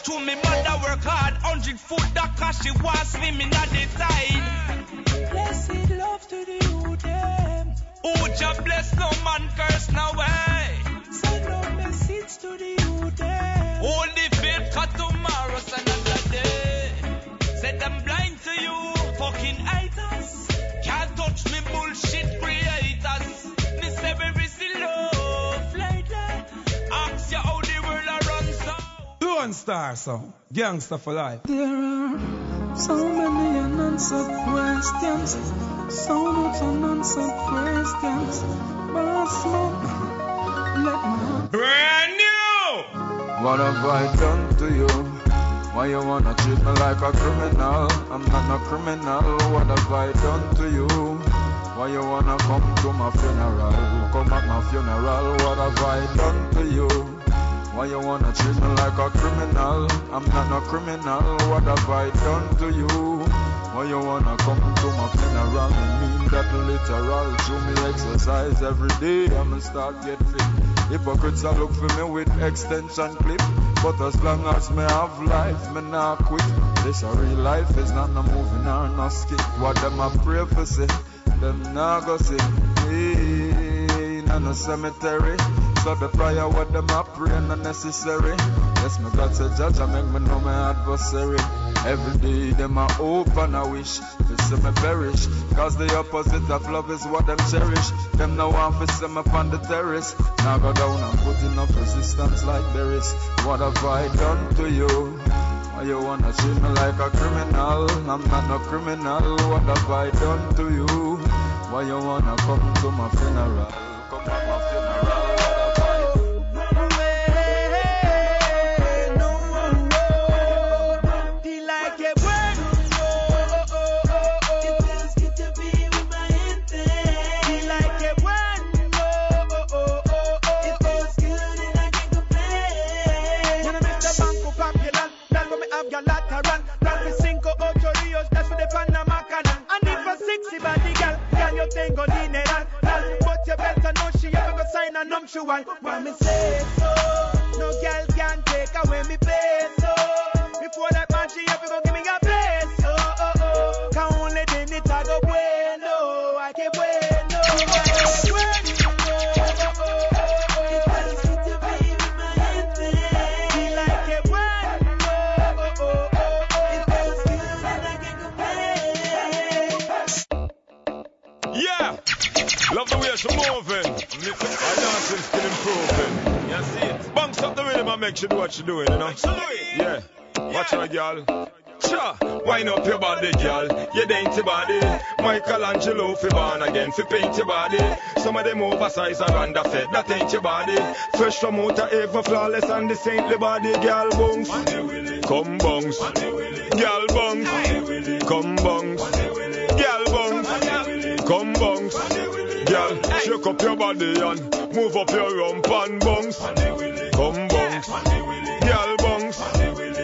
Show me mother work hard. Hundred foot that cause she was swimming at the tide. Blessed love to the youth them. Who just bless no man curse no way. Send no message to the youth them. Hold the faith cause tomorrow's another day. Said I'm blind to you, fucking haters. Can't touch me bullshit Lone Star Sound, gangster for life. There are so many unanswered questions, so much unanswered questions. But smoke, let my heart Brand new! What have I done to you? Why you wanna treat me like a criminal? I'm not a criminal. What have I done to you? Why you wanna come to my funeral? Come at my funeral. What have I done to you? Why you wanna treat me like a criminal? I'm not no criminal. What have I done to you? Why you wanna come to my funeral? Me mean that literal. Show me exercise every day. I'ma start get fit. Hypocrites a look for me with extension clip. But as long as me have life, me not quit. This a real life, is not no moving or no skit. What them a pray for say, them not go see. Hey, in a cemetery. So the prayer what them a pray not necessary. Yes, my God say judge, I make me know my adversary. Every day them a hope and a wish to see me perish. Cause the opposite of love is what them cherish. Them no want to see me upon the terrace. Now go down and put enough resistance like berries. What have I done to you? Why you wanna treat me like a criminal? I'm not no criminal. What have I done to you? Why you wanna come to my funeral? Come to my funeral. You tengo dinero. But you better know she ever go sign a nuptial. When me say so, no girl can take away me peso. Before that man, she ever go make she do what she doing, you know? Yeah. Watch her, girl. Cha, wind up your body, girl. Your dainty body. Michelangelo fi born again fi paint your body. Some of them oversized and underfed. That ain't your body. Fresh from outer even flawless and the saintly body, girl. Bounce, come bounce, girl bounce, come bounce, girl bounce, come bounce, girl. Shake up your body and move up your rump and bounce, come bounce, girl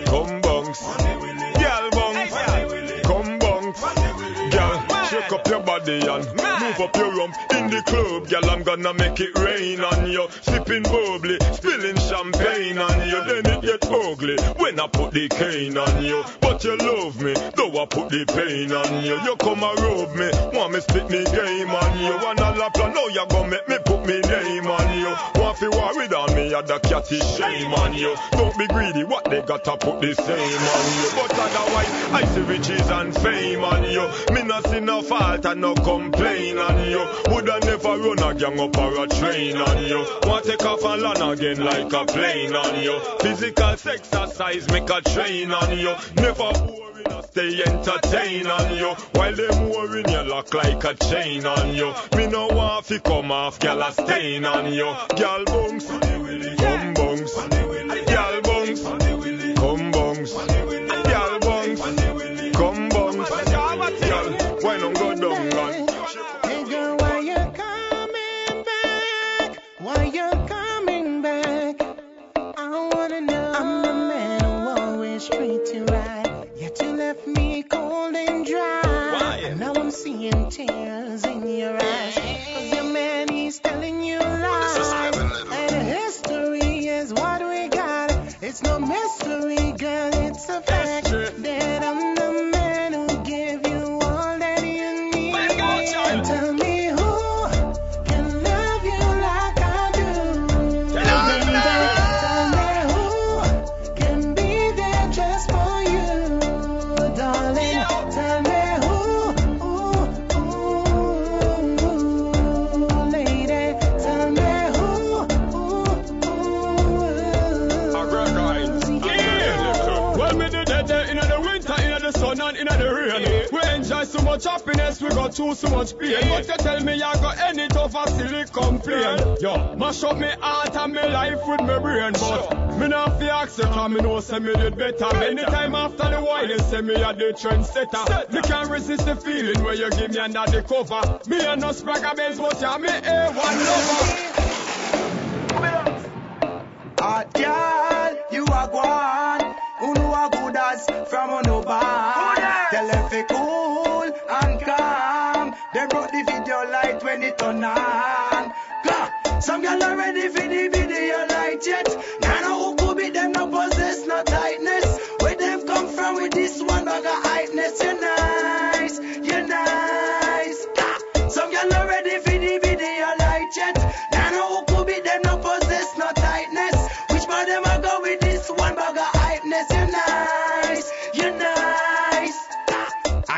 come bounce, up your body and move up your rump in the club, girl. I'm gonna make it rain on you, sipping bubbly, spilling champagne on you. Then it get ugly when I put the cane on you. But you love me, though I put the pain on you. You come and rub me, want me spit me game on you. Wanna lap you, know you gonna make me put me name on you. Want fi worry on me, had the catty shame on you. Don't be greedy, what they gotta put the same on you. But otherwise, I see riches and fame on you. Me not see no fault and no complain on you. Woulda never run a gang up or a train on you. Want take off and land again like a plane on you. Physical exercise make a train on you. Never boring, I stay entertain on you. While them worrying you lock like a chain on you. Me no want fi come off, gyal a stain on you. Gyal bounce, come always treats. Yet you left me cold and dry. And now I'm seeing tears in your eyes. Cause your man, he's telling you lies. And history is what we got. It's no mystery, girl, it's a fact. Much happiness, we go through so much pain. But you tell me I got any tough, I still complain. Yo, mash up me heart and me life with me brain, but me not fi ask you, 'cause me know say me did better. Anytime after the while, you say me a the trendsetter. Me can't resist the feeling where you give me under the cover. Me a no Spragga Benz, but you me A1 lover. Hot girl, you a guan. Who know a good as from a no bad. Tell them fi cool and calm. They brought the video light when it turn on. Some girl are ready for the video light yet.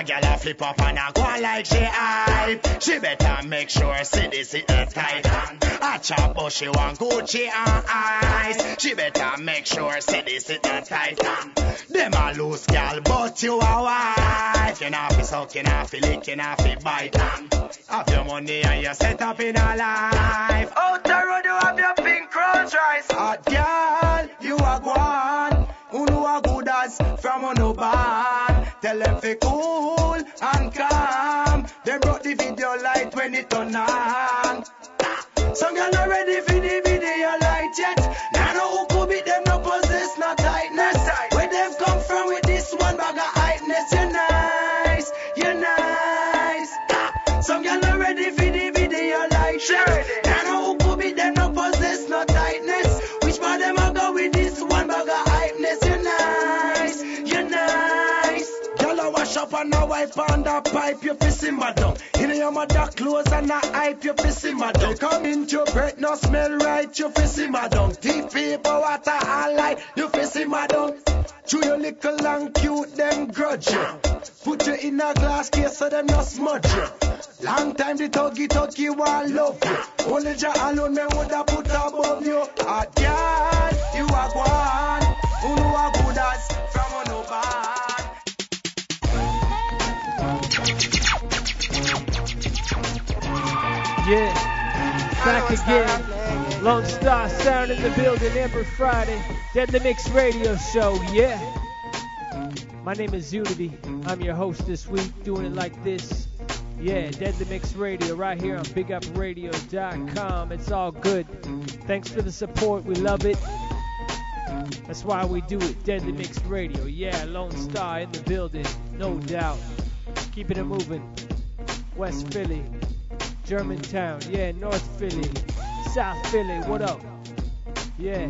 Flip up and I go on like she hype. She better make sure see this her tight a chop but she want Gucci and ice. She better make sure see this her tight them a loose gal but you a wife. You know fi suck, you know fi lick, you know fi bite have your money and you set up in a life. Out the road you have your pink Rolls Royce. Hot girl, you a gone. Who know a good as from on no bad. Tell them fi cool and calm. They brought the video light when it turn on. Some girl not ready for the video light yet. Now no And I wipe on the pipe. You fi simmer down. In your mother clothes and I hype. You fi simmer down. Come into your no smell right. You fi simmer down. Deep paper water and light. You fi simmer down. Chew your little and cute them grudge you. Put you in a glass case so them not smudge you. Long time the tuggy tuggy want love you. Only Jah alone me woulda put above you. Hot girl, you a gone. Who know a good as from a no bad. Yeah, back again. Lone Star Sound in the building every Friday. Deadly Mix Radio Show, yeah. My name is Uni-T. I'm your host this week, doing it like this. Yeah, Deadly Mix Radio right here on BigUpRadio.com. It's all good. Thanks for the support. We love it. That's why we do it. Deadly Mix Radio. Yeah, Lone Star in the building. No doubt. Keeping it moving. West Philly. Germantown. Yeah, North Philly. South Philly. What up? Yeah.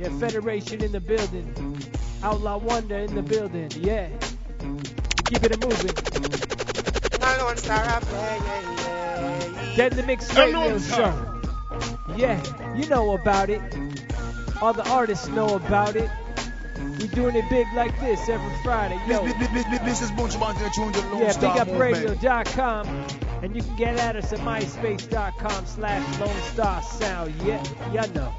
Yeah, Federation in the building. Outlaw Wonder in the building. Yeah. Keep it moving. I yeah, yeah, yeah. Deadly Mix Radio Show. Yeah, you know about it. All the artists know about it. We doing it big like this every Friday. Yo. This is Bunch Bank and Lone Yeah, bigupradio.com. And you can get at us at myspace.com slash Lone Star Sound. Yeah, ya know.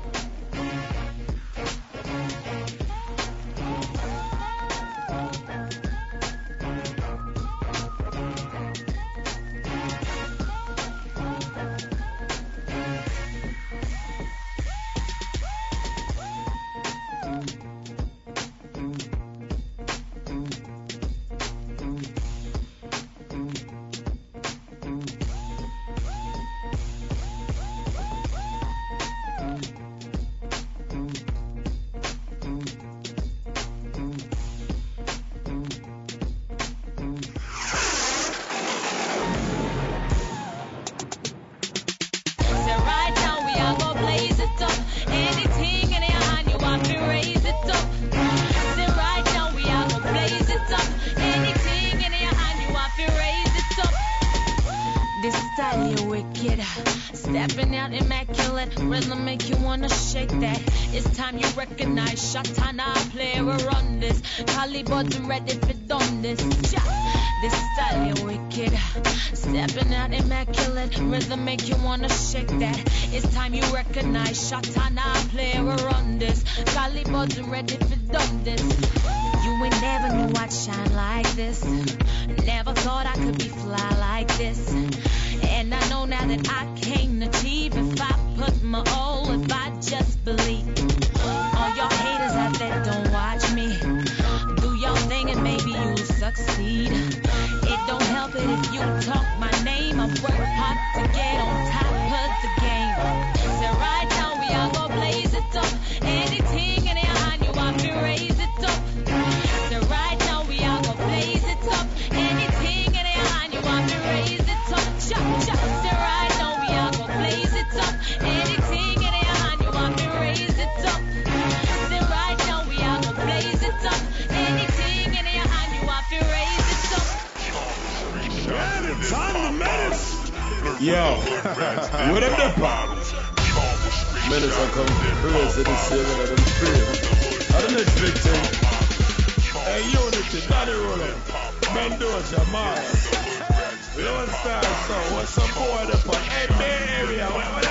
This style wicked, stepping out immaculate. Rhythm make you wanna shake that. It's time you recognize Shatana player on this. Calibur's ready for done this. You ain't never knew I'd shine like this. Never thought I could be fly like this. And I know now that I can achieve if I put my all, if I just believe. All y'all haters out there don't talk my name. I work hard to get on top Yo, *laughs* what up the pop? Minutes are come crazy this year and them free. I the next big thing. Hey, Uni-T, Daddy Rolo. Mendoja, Mars. Lone Star Sound. What's some boy up on Bay Area? What, what,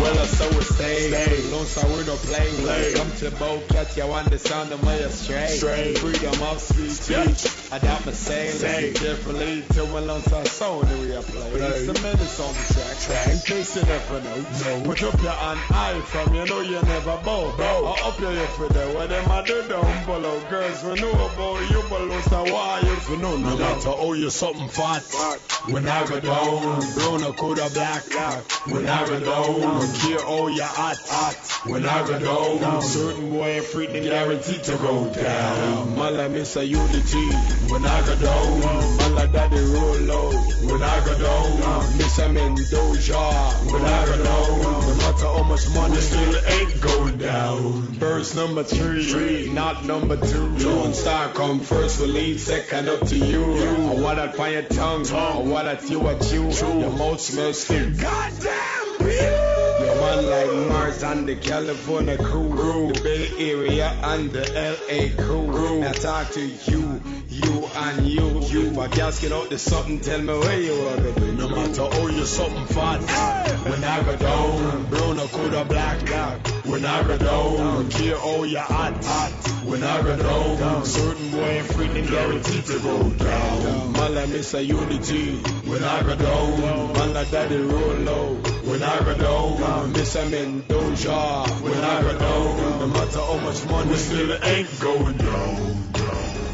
Well, I so we stay. Lone Star we don't play. Come to Bow Cat, you want the sound of my straight. Freedom of speech. Adapt my say. Listen carefully to when Lone Star Sound we are play. It's a menace on the track. In case you never know. Put up your hand high from you know you never bow. Or up your hip for them. What them I do down below. Girls, we know about you, Lone Star why you know no matter how you something fat. When I go down, brown or coulda black. When I go down, don't care how you hot, hot. When I go down, certain boy freaking guaranteed to go down. Mala miss a Uni-T. When I go down, mala daddy roll low. When I go down, miss a Mendoja. When I go down, no matter how much money, still ain't going down. Verse number three, not number two. Star come first, will lead second up to you. Oh, I want that on your tongue, oh, I that you what you. Your mouth smells stink. Goddamn, your man like Mars and the California crew, the Bay Area and the LA crew. I talk to you, you and you, you. But gas get out the something, tell me where you are gonna. No matter how you something fat. When I go down, brown or coulda black, black. When I go down, care how you hot, hot. When I go down, certain boy freaking guaranteed to go down. Man like miss a Uni-T. When I go down, man like Daddy Rolo. When I go down, miss in Mendoja. When I go down, no matter how much money, we still ain't going down.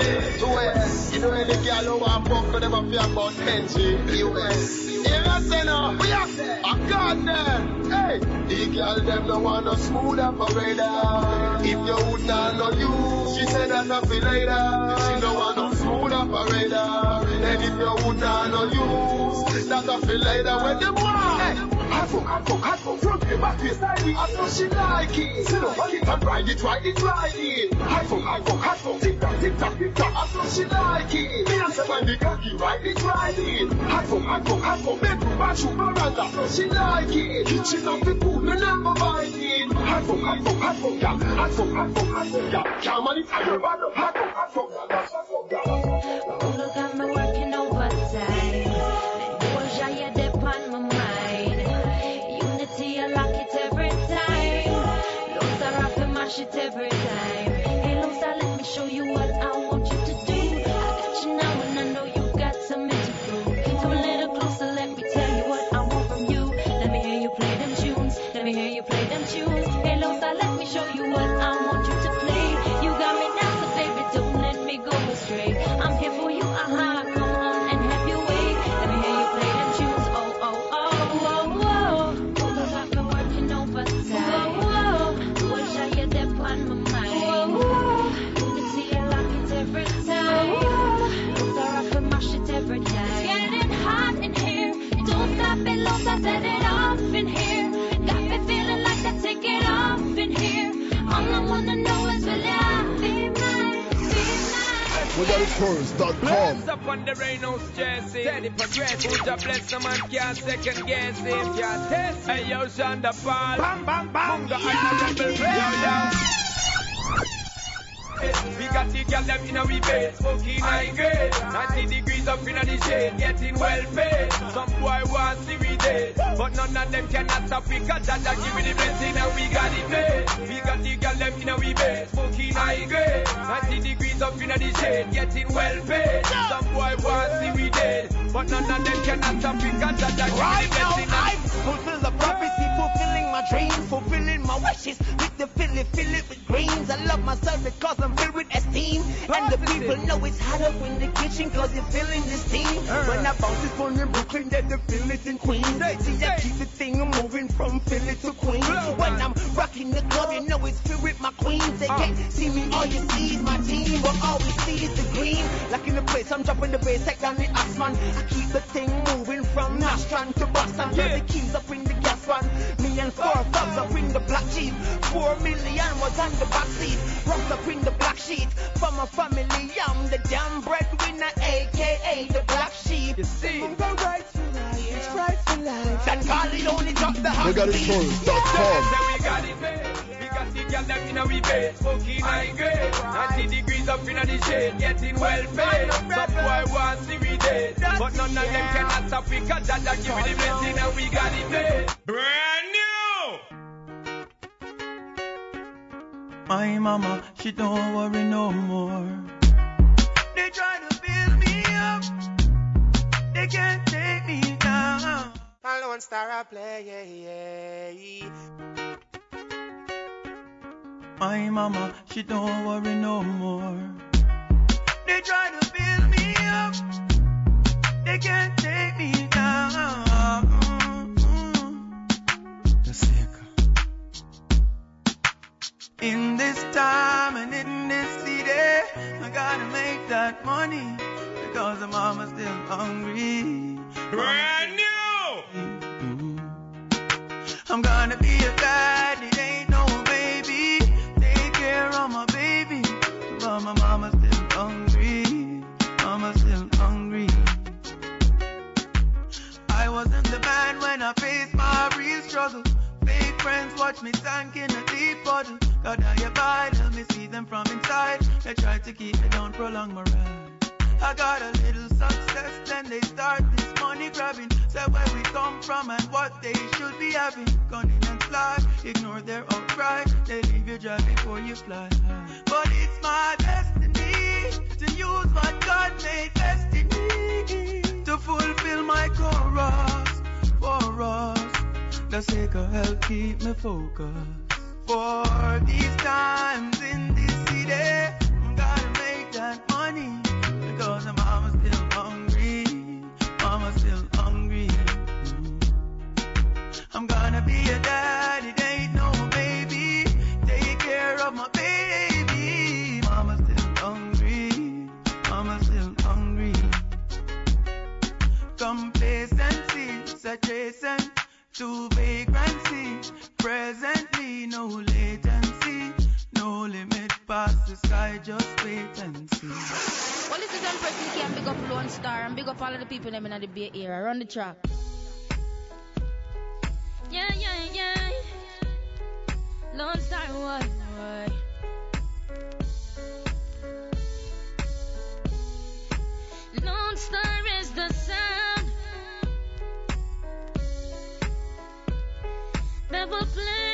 US. You know any girl who want fuck with them up here about Benji. US. You know say no? We are got them. Hey. The girl them no want no smooth operator. If you would not know you, she said that I feel later. She no want no smooth operator. And if you would not know you, that I feel later when them want. Hey. Fuck, hot fuck, front way, back side way. I know she like it. Sit on it and it, ride it, ride it. Fuck, hot fuck, tick tock, tick tock, tick tock. I know she like it. Me and when the cocky ride it, ride it. Fuck, hot fuck, bedroom, bathroom, veranda. I know she like it. Kitchen up the pool, me never buy it. Fuck, hot fuck, yeah. Fuck, hot fuck, yeah. Can't manify your body. Hot fuck, hot yeah. WeGotItFirst.com. Bless up on the Reynolds jersey. Steady progress. Who's a bless no man can't second guess it. Can't test. Hey yo, Shonda Paul. Bam bam bam. Munga and the rebel. Yo yo. We got the girl them in a we bed, smoking high grade. 90 degrees up in the shade, getting well paid. Some boy want see we dead, but none of them cannot stop we cause that give me the blessing and we got it made. We got the girl them in a we bed, smoking high grade. 90 degrees up in the shade, getting well paid. Some boy want see we dead, but none of them cannot stop we cause that give me Right the now, blessing I and fulfill the prophecy, fulfilling my dreams, fulfilling my wishes. With the fill it, fill it with greens. I love myself because I'm filled with esteem. And the people know it's hot up in the kitchen cause you're feeling this team. When I bounce this one in Brooklyn, then the feel it in Queens. See, I keep the thing I'm moving from Philly to Queens. When I'm rocking the club, you know it's filled with my queens. They can't see me, all you see is my team. But all we see is the green. Like in the place, I'm dropping the bass, take down the ass man. I keep the thing moving from Nostrand to Boston. Yeah. the keys up in the gas van. Me and four thugs up in the black jeep. Four million was on the back seat. Rocks up in the black sheet. For my family, I'm the damn breadwinner, aka the black sheep. You see, go right for life, it's right for life. That Carly only dropped the house. WeGotItFirst.com. we got it made. We got the girl them inna we bed, smoking high grade. 90 degrees up inna the shade, getting well paid. Some boy want see we dead, but none of them cannot stop we 'cause Jah Jah give me the blessing and we got it made. Brand new. My mama, she don't worry no more. They try to build me up, they can't take me down. My Lone Star I play, yeah, yeah. My mama, she don't worry no more. They try to build me up, they can't take me down. In this time and in this city, I gotta make that money because the mama's still hungry. Brand new. I'm gonna be a dad, my mama's still hungry. Mama's still hungry. I wasn't the man when I faced my real struggle. Fake friends watch me sink in a deep puddle. God, I abide, let me see them from inside. They try to keep me down, prolong my ride. I got a little success, then they start this money grabbing. Say where we come from and what they should be having. Gunning and fly, ignore their outcry. They leave you dry before you fly. It's my destiny to use what God made best in me to fulfill my chorus for us. The sake of help keep me focused. For these times in this city, gotta make that to vagrancy. Presently, no latency. No limit past the sky, just wait and see. Well, this is Empress Nikki and big up Lone Star and big up all of the people in the Bay Area. Run the track. Yeah, yeah, yeah. Lone Star boy. Lone Star is the that will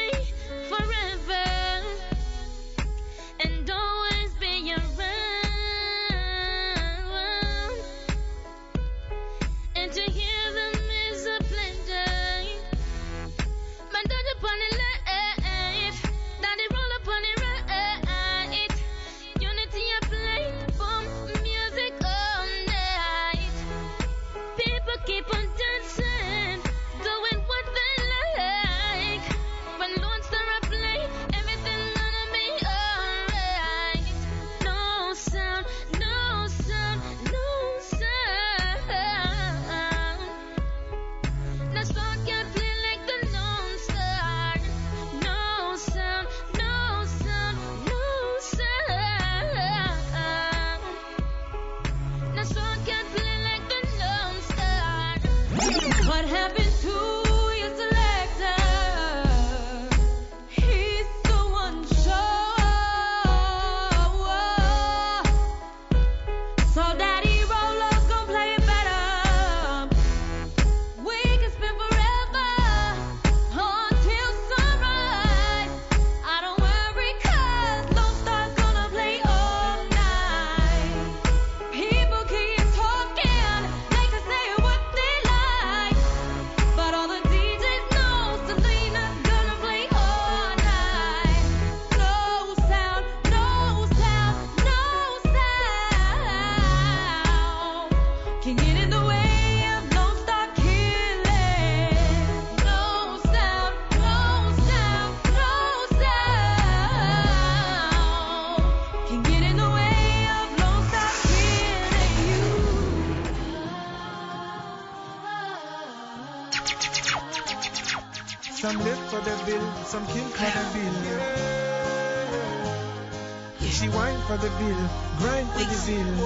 whine for the bill, grind for the bill.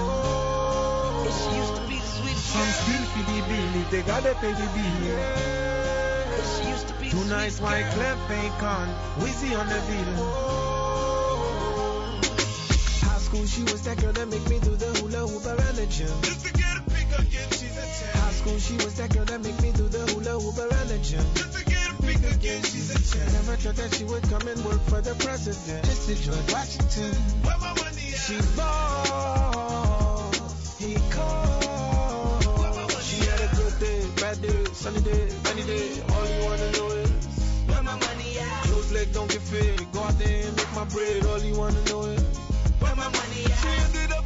Some steal for the bill, if they gotta pay the bill. She used to be Tonight, sweetest White girl. Clef ain't gone. Weezy on the bill. High school, she was that girl that make me do the hula hoop around the gym. Just to get a pick again, she's a 10. High school, she was that girl that make me do the hula hoop around the gym. Just to get a pick again, she's a 10. Never thought that she would come and work for the president. Just to George Washington. She ball. He called. She had a good day, bad day, sunny day, rainy day. All you wanna know is where my money at? Close leg don't get fit. Go out there and make my bread. All you wanna know is where my money at? She ended up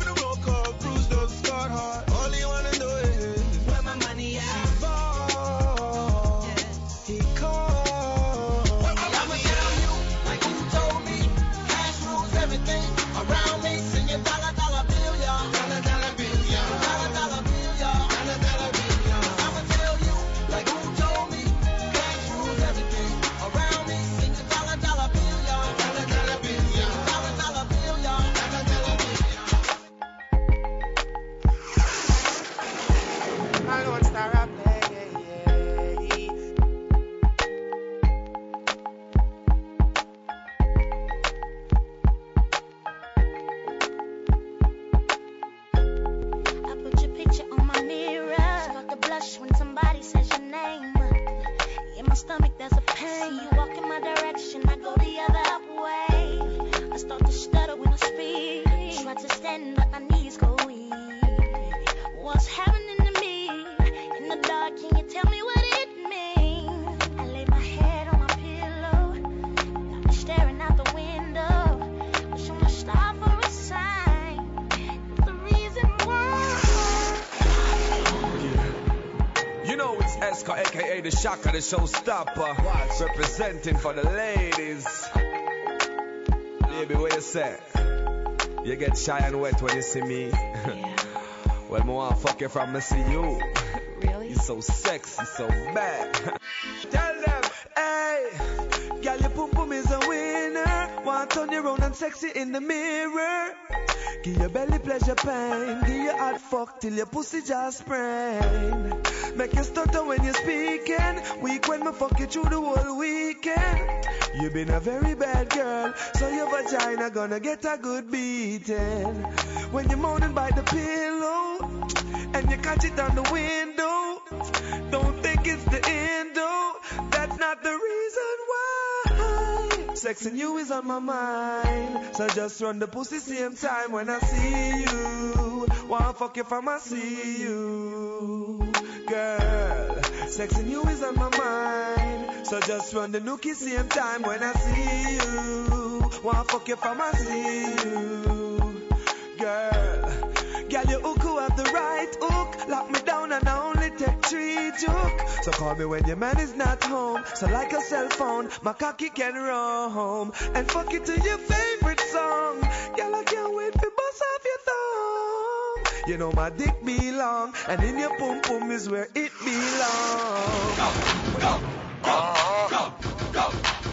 the Shaka, the showstopper. Representing for the ladies. Baby, what you say? You get shy and wet when you see me. Yeah. well, me want fuck you from me see you. Really? You so sexy, so bad. *laughs* Tell them, hey, girl, your pum pum is a winner. Want turn you round and sexy in the mirror. Give your belly pleasure pain. Give your hot fuck till your pussy just sprain. Make you stutter when you're speaking. Weak when me fuck you through the whole weekend. You been a very bad girl, so your vagina gonna get a good beating. When you're moaning by the pillow, and you catch it on the window. Don't think it's the end, though. That's not the reason why. Sexing you is on my mind. So just run the pussy same time when I see you. Wanna fuck from I see you. Girl, sexing you is on my mind. So just run the nookie same time when I see you. Wanna fuck from I see you. Girl, Girl, you hook who have the right hook. Lock me down and I only take three jook. So call me when your man is not home. So like a cell phone, my cocky can roam. And fuck it to your favorite song. Girl, I can't wait for bust off your thumb. You know my dick be long, and in your pum pum is where it belongs. Go, go, go, go, go. go.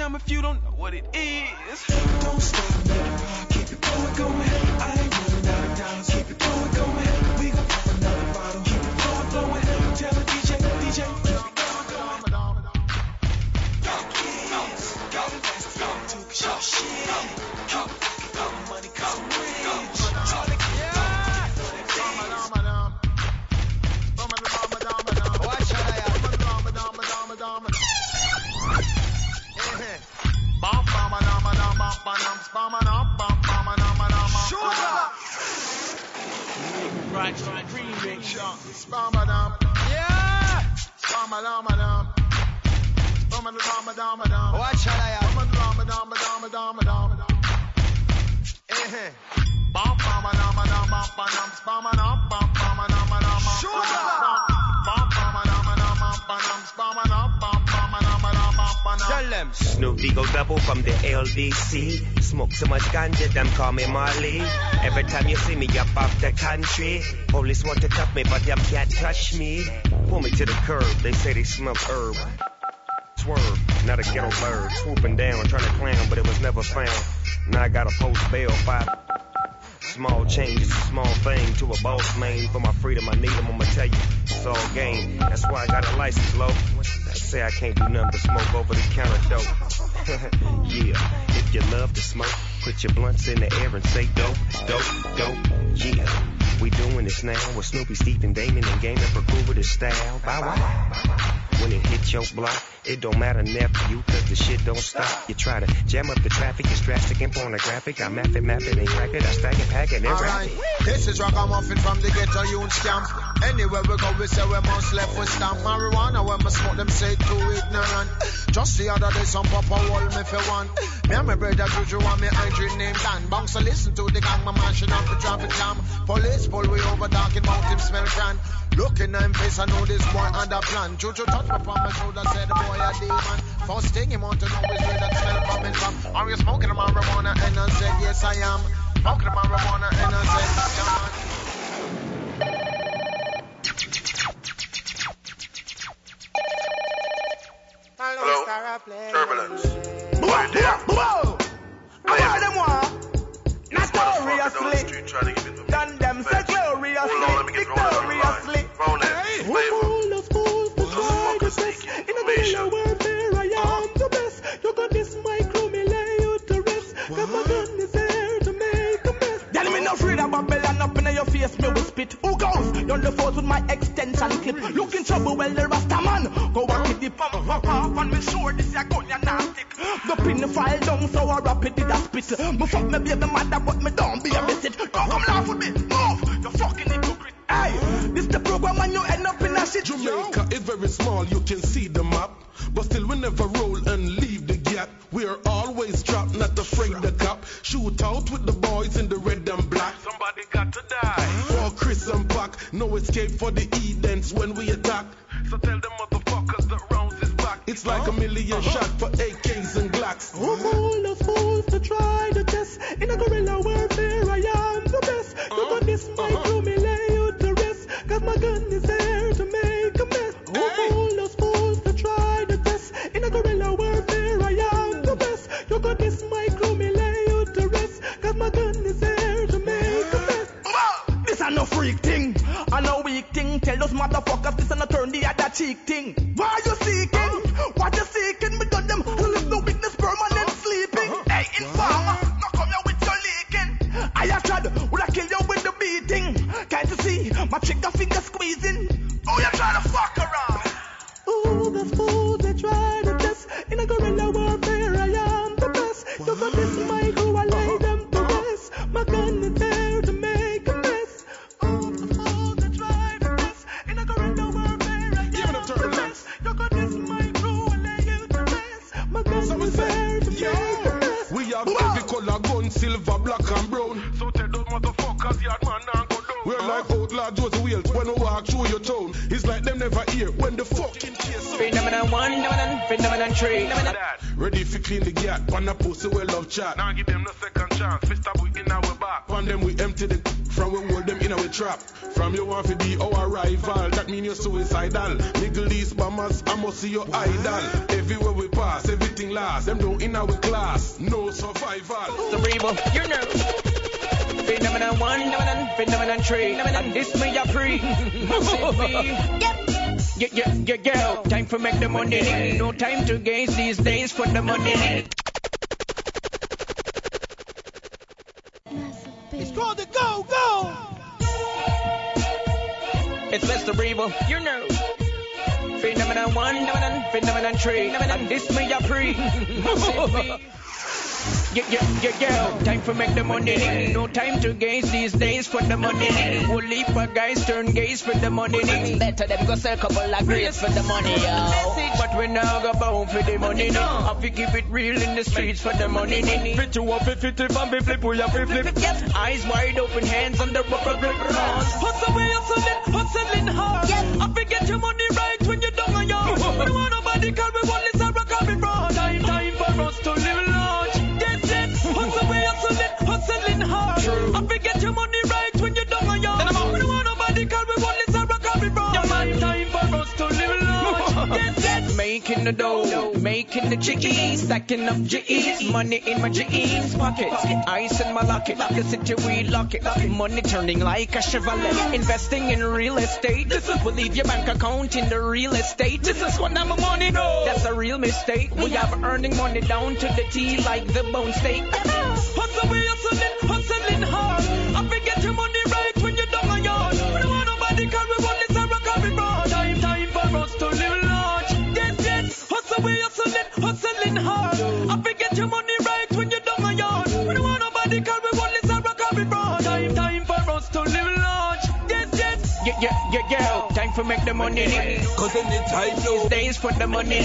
down if you don't know what it is. Don't stop, them. Snoop double from the LBC. Smoke so much ganja, them call me Marley. Every time you see me up off the country, police want to touch me, but them can't touch me. Pull me to the curb, they say they smell herb. Swerve, not a ghetto bird, swooping down, trying to clown, but it was never found. Now I got a post bail, five. Small change is a small thing to a boss man. For my freedom, I need need 'em, I'ma tell you, it's all game. That's why I got a license, low. They say I can't do nothing but smoke over the counter dope. *laughs* yeah, if you love to smoke, put your blunts in the air and say dope, dope, dope. Yeah, we doing this now with Snoopy, Stephen, Damon, and Game for his style. Bow wow. When it hit your block, it don't matter nephew, cause the shit don't stop. You try to jam up the traffic, it's drastic and pornographic. I map it, map it, and crack it, I stack it, pack it, and rap Alright, it. this is Ragamuffin from the ghetto youth camp. Anywhere we go, we say we must left with stamp marijuana. When we smoke them, say too ignorant. Just the other day, some papa hold me for one. Me and my brother Juju and me hydrate named Dan. Bounce so listen to the gang, my mashing up the traffic jam. Police pull we over, talking about him smell can. Looking at him face, I know this boy under plan. Juju touch me on my shoulder, said the boy a demon. First thing he want to know is where that smell coming from. Are you smoking marijuana? And I said, yes I am. Smoking marijuana, and I said, yeah man. Turbulence. Whoa, whoa, whoa. I hear them want. Notoriously. Done them say gloriously. Victoriously. Hey. Full of fools to try the best. In a guerrilla warfare, face, me will spit. Who goes? The force with my extension clip. Look trouble, well, the Rasta man. Go walk with the pump, pump, and sure this a gun, not. The pin file down, so I rap it, did a spit. Me fuck me baby mother, but me don't be a visit. Don't come laugh with me, move. You fucking hypocrite. Hey, this the program when you end up in a shit. Jamaica is very small, you can see the map. But still we never roll and leave the gap. We're always trapped, not afraid the cop. Shoot out with the boys in the no escape for the Edens when we attack. So tell them motherfuckers that rounds is back. It's like a 1000000 uh-huh. shot for AKs and Glocks. All the fools to try the the thing. Suicidal. Middle East bombers, I must see your idol. Everywhere we pass, everything lasts. Them don't in our class, no survival. Cerebral, you know. Phenomenon one, phenomenon, phenomenon three. And this me a pre. Yeah, yeah, yeah, yeah. Time for make the money. No time to gaze these days for the money. One, phenomenon, phenomenon three. And this me a pre. Yeah, yeah, yeah, yeah. Time for make the money. No time to gaze these days for the money. We'll leave for guys turn gaze for the money. Better them go sell couple of grades for the money, yo. But we now go bound for the money. Now. I fi keep it real in the streets for the money. Fit you up, fit it and be flip, we have to flip. Eyes wide open, hands on the rubber grip. Hustle away, hustling, hustling hard. I forget your money right making the dough, making the chickies, stacking up G's, money in my jeans pockets, ice in my locket, the city we lock it, money turning like a Chevrolet, investing in real estate. This is leave your bank account in the real estate. This is what I'm money. That's a real mistake. We have earning money down to the T like the bone steak. Hustle, we hustling, hustling hard. I forget your money hustling, hustling hard. I forget your money right when you're down on yard. We don't want nobody call we want this a rock and broad. Time, time for us to live large. Yes, yes. Yeah, yeah, yeah, yeah. Time for make the money. Cause anytime no. Days for the money.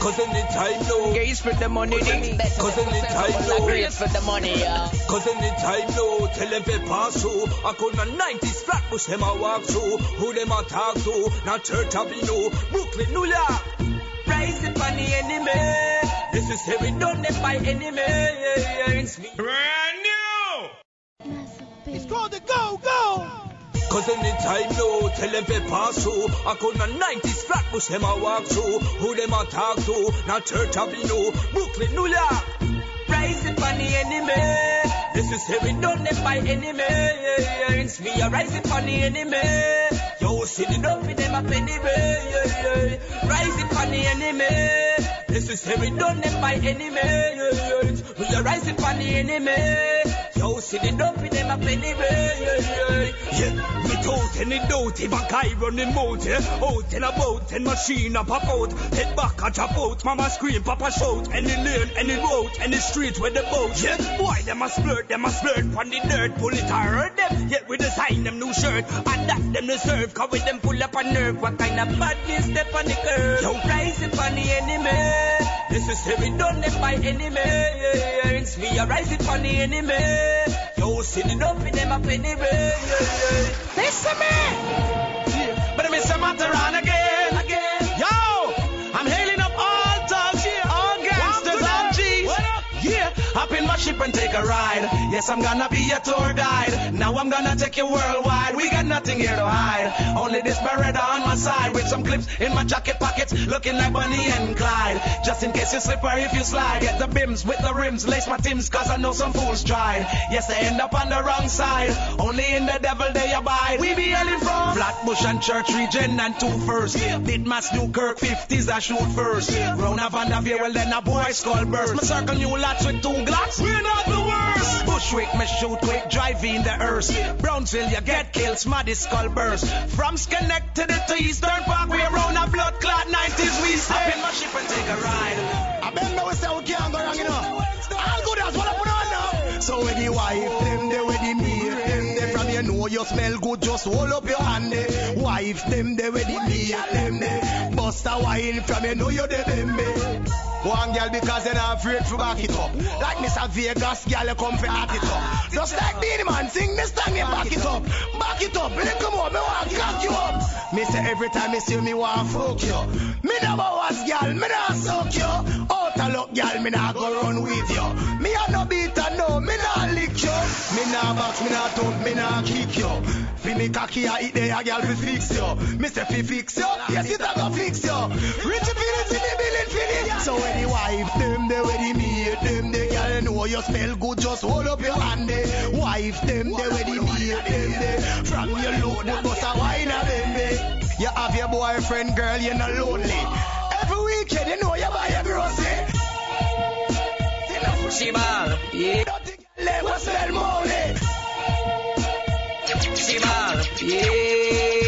Cause anytime no. Gaze for the money. Cause anytime no. Grades for the money, yo. Cause anytime no, tell them they pass through. I could not 90s flat push them a walk through. Who them a talk to? Not Church Avenue, Brooklyn, New York. Rise up on the enemy. This is how we done them by enemy. It's me. Brand new. It's called the go, go. Cause anytime no, tell them they pass through. I could not 90s flat push them a walk through. Who them a talk to? Not Church Avenue, Brooklyn, New York. Rise up the enemy. This is how we done them by enemy. It's me a rise up the enemy. Sit it up with them up anyway. Up on the enemy. We done them by enemy. We a rise up on the enemy. Yo, it up with them up anyway. Yeah, me told any doubt if a guy running mouth, yeah. Out and about, and machine a pop out. Head back at a drop out, mama scream, papa shout. Any lane, any road, any street where the boat, yeah. Boy, them a splurt, them a splurt on the dirt. Pull it hurt them, yet we design them new shirt. And that them deserve, cause with them pull up a nerve. What kind of badness step on the curve? Yo, rise up on the enemy. This is we done by enemy. A rise up on the enemy. It up with them up. Listen me. But I miss a matter on again. Again. Yo, I'm hailing up all dogs, all gangsters, all G's. Yeah, hop in my and take a ride. Yes, I'm gonna be a tour guide. Now I'm gonna take you worldwide. We got nothing here to hide. Only this Beretta on my side with some clips in my jacket pockets, looking like Bonnie and Clyde. Just in case you slip or if you slide, get the bims with the rims, lace my tims, cause I know some fools tried. Yes, they end up on the wrong side. Only in the devil they abide. We be hailing from Flatbush and Church Region and two first. Yeah. Did Mass Newkirk 50s I shoot first. Round of Vanderveer, well then a boy skull burst. Me circle new lots with two glocks. We're not the worst. Bushwick, me shoot quick, driving the earth. Brownsville, you get killed, smarty skull burst. From Schenectady to Eastern Park, we around a blood clot 90s, we stay. Hop in my ship and take a ride. I been know say we can't go wrong, you know. All good as what I put on now. So with the wife, them they with the mate, them they from you know you smell good, just hold up your hand. eh. Wife, them they with the mate, them they bust a wine from you know you the them. One girl because they're not afraid to back it up. Like Mr. Vegas, girl, you come for heart it up. Just like Beenie Man, sing time, you back it up. Back it up, me come on, me want cock you up. Me say every time me see me want fuck you. Me never was girl, me not suck you. Out of luck, girl, me not go run with you. Me a no beater, no, me not lick you. Me not box, me not thump, me not kick you. Fi me cocky, I eat there, girl, fi fix you. Me say fi fix you, yes it a go fix you. Richie So when the wife, them they with the maid, them they girl know you smell good, just hold up your hand. eh. Wife, them they with the maid, them they from your look, the bust a wine a them. You have your boyfriend, girl, you're not lonely. Every weekend, you know you buy your grocery. She ball, yeah. Let us smell money. She ball, yeah.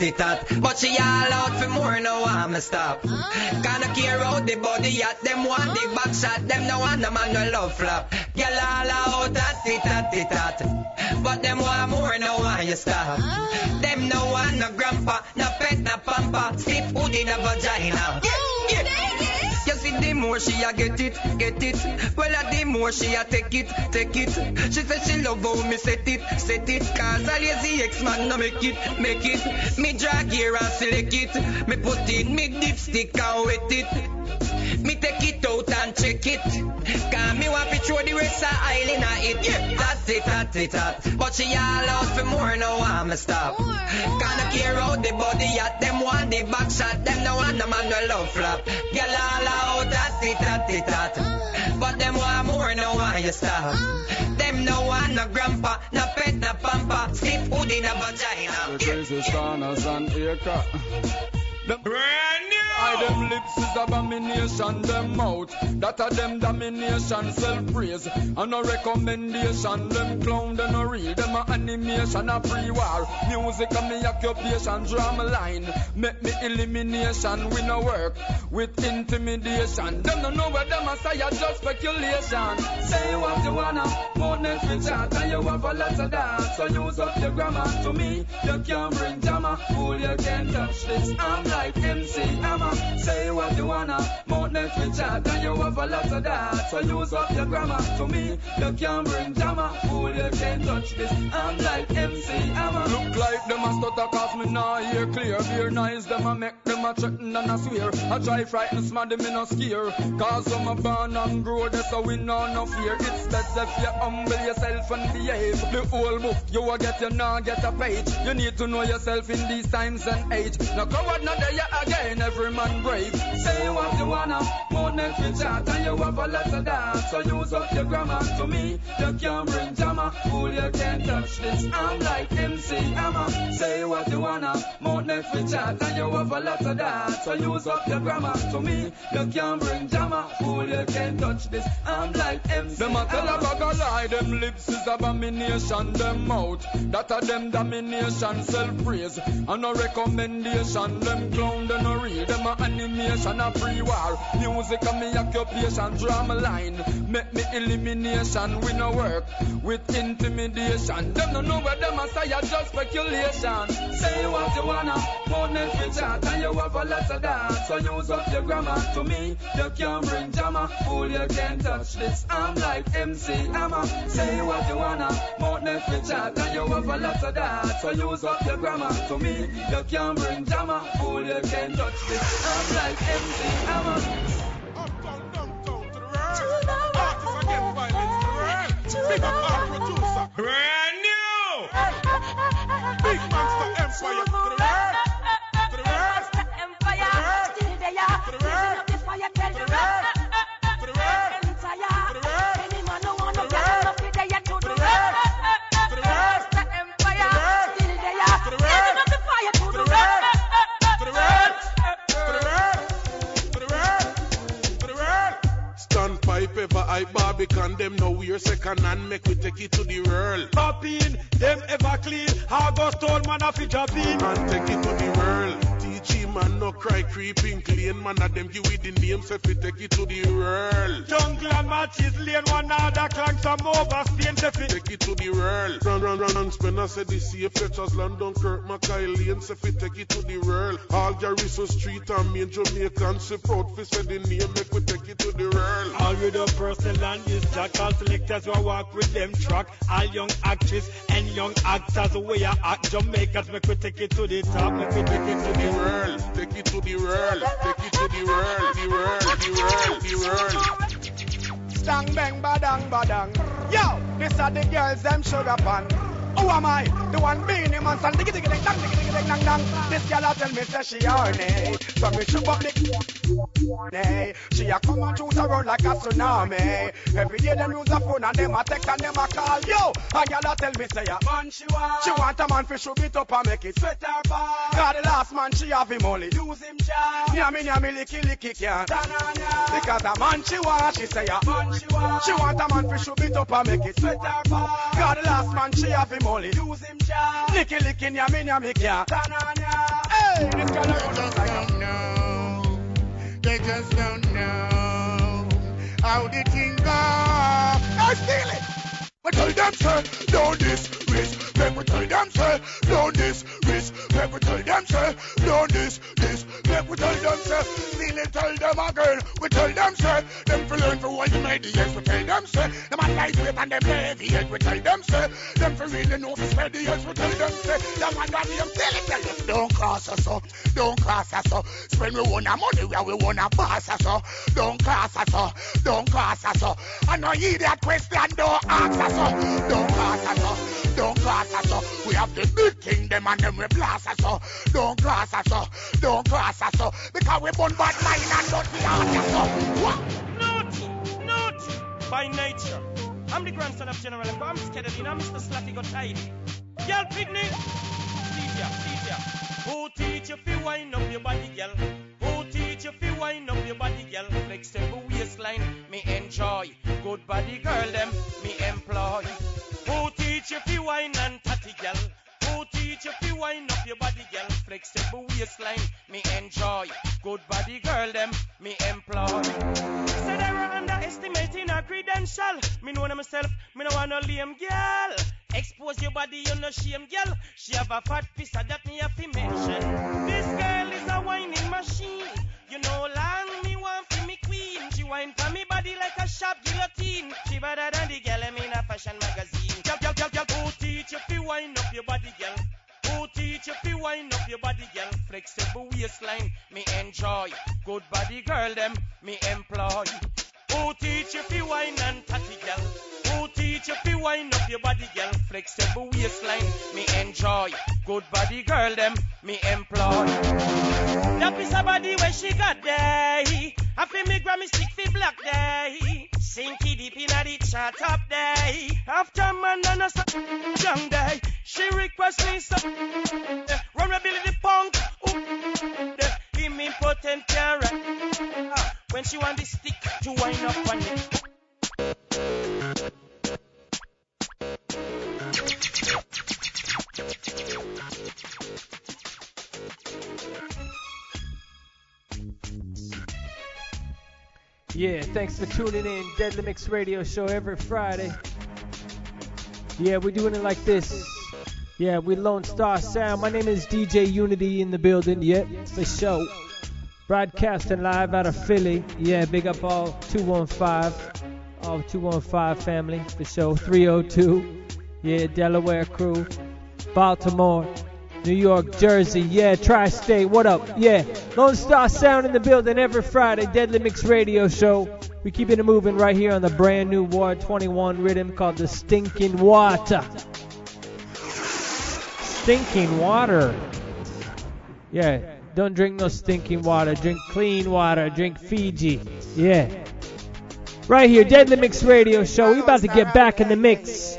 It hot. But she all out for more, no me stop. Ah. Kinda care out the body at them want the ah. back shot, them no want the man no love flop. Girl all out at it hot, it. But them want more, no want you stop. Ah. Them no want no grandpa, no pet, no pampa. Stiff hood in a vagina. Oh, yeah, yeah. See, the more she a get it, get it. Well, uh, the more she a take it, take it. She said she love how me set it, set it. Cause a lazy ex-man no make it, make it. Me drag here and select it. Me put in me dipstick and wet it. Me take it out and check it. Cause me want to throw the rest of aisle in a it. Yeah, that's it, that's it, that. But she all out for more, no want me stop. Kinda care out the body at them want the back shot. Them no want the man no love flop. Girl all out, that's it, that's it, that. Uh. But them want more, no want you stop. Uh. Them no want no grandpa, no pet, no pampa. Stiff hood in a vagina. The crazy stars and acre. Them brand new. I them lips is abomination, them mouth. That a them domination, self praise. And no recommendation, them clown, them no real. Them a animation, a free war. Music a me occupation, drama line. Make me elimination, we no work with intimidation. Them no know where them a say, a just speculation. Say what you wanna, more next with chat, and you have a lot of that. So use up your grammar to me. You can't bring drama, fool, you can't touch this. I'm like MC Hammer. Say what you wanna, more next with chat, and you have a lot of that. So use up your grammar to me. You can't bring drama, fool, you can't touch this. I'm like MC Hammer. Look like them a stutter cause me nah hear clear. Beer nice, them a make them a threaten and a swear. I try frighten smart them me no scare. Cause I'm a born and grow, that's we know no fear. It's best if you humble yourself and behave. The whole book you a get, you nah get a page. You need to know yourself in these times and age. No coward, not there again, every man brave. Say what you wanna, more next with chat, and you have a lot of that. So use up your grammar to me. You can't bring drama, fool, you can't touch this. I'm like MC Hammer. Say what you wanna, more next with chat, and you have a lot of that. So use up your grammar to me. You can't bring drama, fool, you can't touch this. I'm like MC Them a tell a bag of lie, them lips is abomination, them mouth. That a them domination, self praise, and no recommendation. Them clown, them no real, them a animation, a free war. Music a me occupation, drama line. Make me elimination, we no work with intimidation. Them no know where them a say, a just speculation. Say what you wanna, more next with chat, and you have a lot of that. So use up your grammar to me. You can't bring drama, fool, you can't touch this. I'm like MC Hammer. Say what you wanna, more next with chat, and you have a lot of that. So use up your grammar to me. You can't bring drama, fool, you can't touch this. I'm like MC Hammer. Big up our producer. Brand new. Big Monster Empire to the world. Barbican them now we're second and make we take it to the world. Popping, them ever clean. August old man of it job in. And take it to the world. Teach him man no cry creeping clean man of them give we the name so we take it to the world. Jungle and matches lane one other clank some over Spain to fit. Take it to the world. Run run run and spin I said the safe Fletcher's London Kirk Mackay Lane so we take it to the world. All Garrison Street and main Jamaican so proud for say the name make we take it to the world. All with the personal and is jack all selectors who walk with them track. All young actresses and young actors who we are act Jamaicans make we take it to the top. Make we take it to the world. Take it to the world. Take it to the world. The world. The world. The world. Stang bang badang badang. Yo, this are the girls them sugar pan. Who am I? The one being him and son diggy diggy ding dang diggy diggy ding dang dang. This girl a tell me say she horny, so me shoot up the. She a come and shoot around like a tsunami. Every day them use a phone and them a text and them a call. Yo, a girl a tell me say a man she want. She want a man fi shoot it up and make it sweat her back. Cause the last man she have him only use him job. Yummy yummy licky licky can't. Because a man she want, she say a man she want. She want a man fi shoot it up and make it sweat her back. Cause the last man she have him only use him job. Licky licky yummy yummy can't. Hey, this girl They just don't know. They just don't know how the thing go. I steal it. We tell them say, don't this We tell them say, don't this risk. We tell them say, don't this this. We tell them say, it. Tell them again. We tell them say, them for learn for what you made the yes. We tell them say, them a lightweight and them heavy head. We tell them say, them for really know for spread the yes. We tell them say, them one that them tell it. Tell them don't cross us up, don't cross us up. Spend we want our money where we want to pass us up. Don't cross us up, don't cross us up. I know you that question, don't ask us up. Don't cross us up, don't cross us up. We have the big thing, them and them we blast us up. Don't cross us up, don't cross us up. Because we burn bad mind and be heart us up. What? Naughty, naughty by nature. I'm the grandson of General and I'm scared of I'm Mr. Slutty got tidy. Girl, picnic. See ya, see ya. Who teach you fi wind up your body, girl? Who teach you fi wind up your body, girl? Flexible waistline, me enjoy. Good body, girl, them me employ. Teach you fi wine and tatty, girl? Who teach you fi wind up your body, girl? Flexible waistline, me enjoy. Good body, girl, them me employ. Say they were underestimating her credential. Me know them myself, me no want no lame girl. Expose your body, you no shame, girl. She have a fat piece of that me have to mention. This girl is a whining machine. You know, long me want for me queen. She whine for me body like a sharp guillotine. She better than the girl in a fashion magazine. Girl, girl, who teach you fi wind up your body, girl? Who teach you fi wind up your body, girl? Flexible waistline, me enjoy. Good body, girl, them me employ. Who teach you fi wine and tatty, girl? Teach you fi wind up your body, girl? Flexible waistline, me enjoy. Good body, girl, them me employ. That piece of body where she got there. I feel me Grammy stick fi black day. Sinky deep in the chat up day. After man and a young day. She request me some eh, vulnerability punk. Ooh, eh, the him impotent can rap. Ah, when she want the stick to wind up on it. Yeah, thanks for tuning in. Deadly Mix Radio Show every Friday. Yeah, we're doing it like this. Yeah, we Lonestar Sound. My name is DJ Uni-T in the building. Yeah, for show. Broadcasting live out of Philly. Yeah, big up all 215. All 215 family for show. 302. Yeah, Delaware crew. Baltimore. New York, Jersey, yeah, Tri-State, what up? Yeah, Lonestar Sound in the building every Friday, Deadly Mix Radio Show. We keeping it moving right here on the brand new Ward 21 rhythm called the Stinking Water. Stinking water. Yeah, don't drink no stinking water. Drink clean water. Drink Fiji. Yeah. Right here, Deadly Mix Radio Show. We about to get back in the mix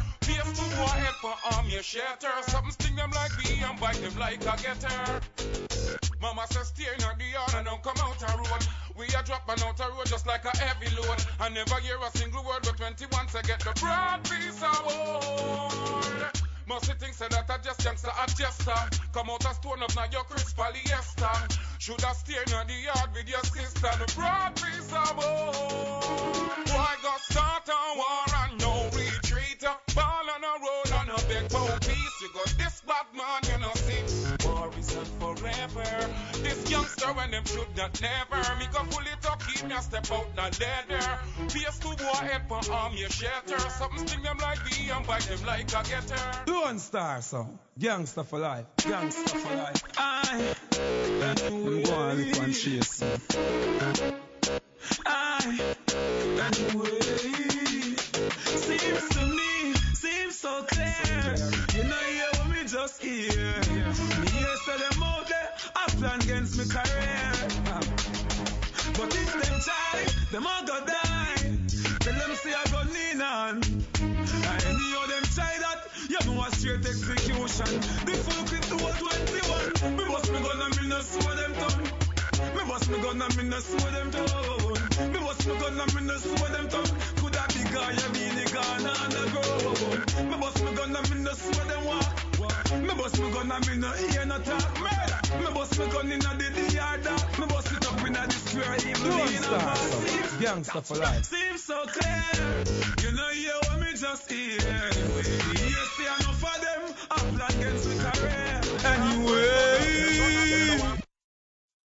Ahead for arm your shelter. Something sting them like bee and bite them like a getter. Mama says stay in the yard and don't come out a road. We are dropping out a road just like a heavy load. I never hear a single word but 21 to get the broad piece of wood. Must think say that I just youngster a jester. Come out a stone up now your Chris polyester. Should I stay in the yard with your sister? The broad piece of wood. Why go start a war and no retreat? Ball on a on a big bow piece. You got this bad man, you know see. War is on forever. This youngster and them should not never. Me go pull it up, keep me a step out the leather. Face to go ahead for arm your shelter. Something sting them like bee and bite them like a getter. Lonestar Sound. Gangster for life. Gangster for life. I. Them go on live and chase. I anyway seems to me so clear. You know hear what me just hear. Me hear say them out there I plan against me career. But if them try them all go die. Tell them say I go lean on. And anyhow them try that, you know a straight execution. The full to 21. Me bust me gun and me no slow them down. Me bust me gun and me no slow them down. Me bust me gun and me no slow them down. Guy, you be gun on the ground. Me bust me gun and me no slow them walk. Me bust me gun and me no hear no talk. Murder. Me bust me gun inna the yard. Me bust it up inna the square. Even Don't in a stop, mass. gangster for life. Seems so clear. You know, hear what me just hear. You see enough of them up against me career. Anyway.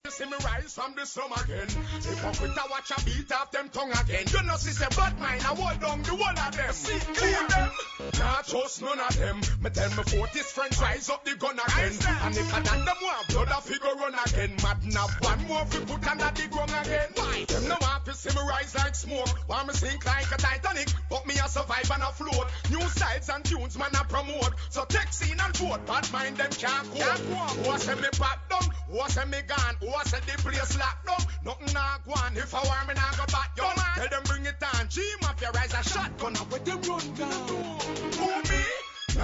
See me rise from the slum again. Hypocrite, I watch a beat off them tongue again. You know, see, say, but mine, I hold down the one of them. See, clear them. Nah, trust none of them. Me tell me 40s friends rise up the gun again. And if I done them want blood, I figure run again. Mad now, one more fi put under the ground again. Why? Them no want to see me rise like smoke. Want me sink like a Titanic. But me a survive and a float. New styles and tunes, man, I promote. So take scene and vote. Bad mind, them can't go. Who a me back down? Who a me gone? Who a say the place locked down? Nothing nah go on. If I want me, nah go back. Yo, man. Tell them bring it on. G Mafia rise a shotgun. Where them run down?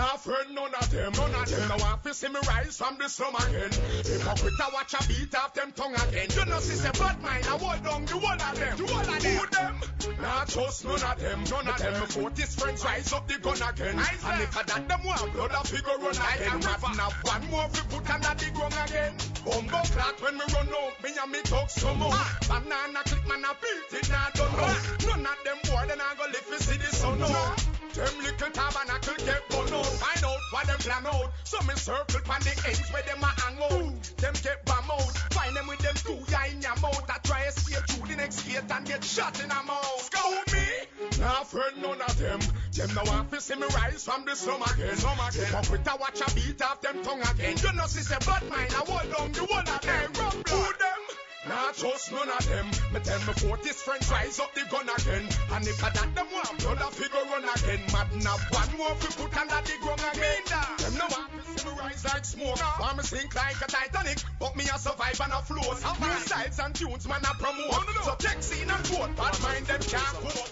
Nah, friend, none of them, none of them. Now to see me rise from the slum again. Hypocrite, I watch a beat off them tongue again. You know, see, say, mine, I hold down the one of them. The one of them. Who them? Nah, trust none of them, none of them. Me 40s friends rise up the gun again. And if I that them want blood, I figure run again. Not now one more fi put under the ground again. Bumbo clock when me run out, me and me talk some more. Ah. Banana click, man, I beat it, nah, don't know. Ah. None of them boy, then I go live to see the sun out. Them little tabernacle get burn out. Find out what them plan out. So me circle pan the ends where them a hang out. Them get bam out. Find them with them two ya in your mouth. I try escape through the next gate and get shot in a mouth. Scout me. Nah, friend, none of them. Them no want to see me rise from the slum again. Slum again. Hypocrite, I watch a beat off them tongue again. You know, see, say, but mine, I hold down the one of them. Who them? Nah, trust none of them. Me tell me 40s friends rise up the gun again. And if I that them want blood, I figure run again. Mad now, one more fi put under the ground again. Them no want to see me rise like smoke. Want me sink like a Titanic, but me a survive and a float. New styles and tunes, man, I promote. So take scene and vote, bad mind them can't cope.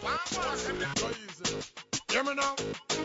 Hear me now.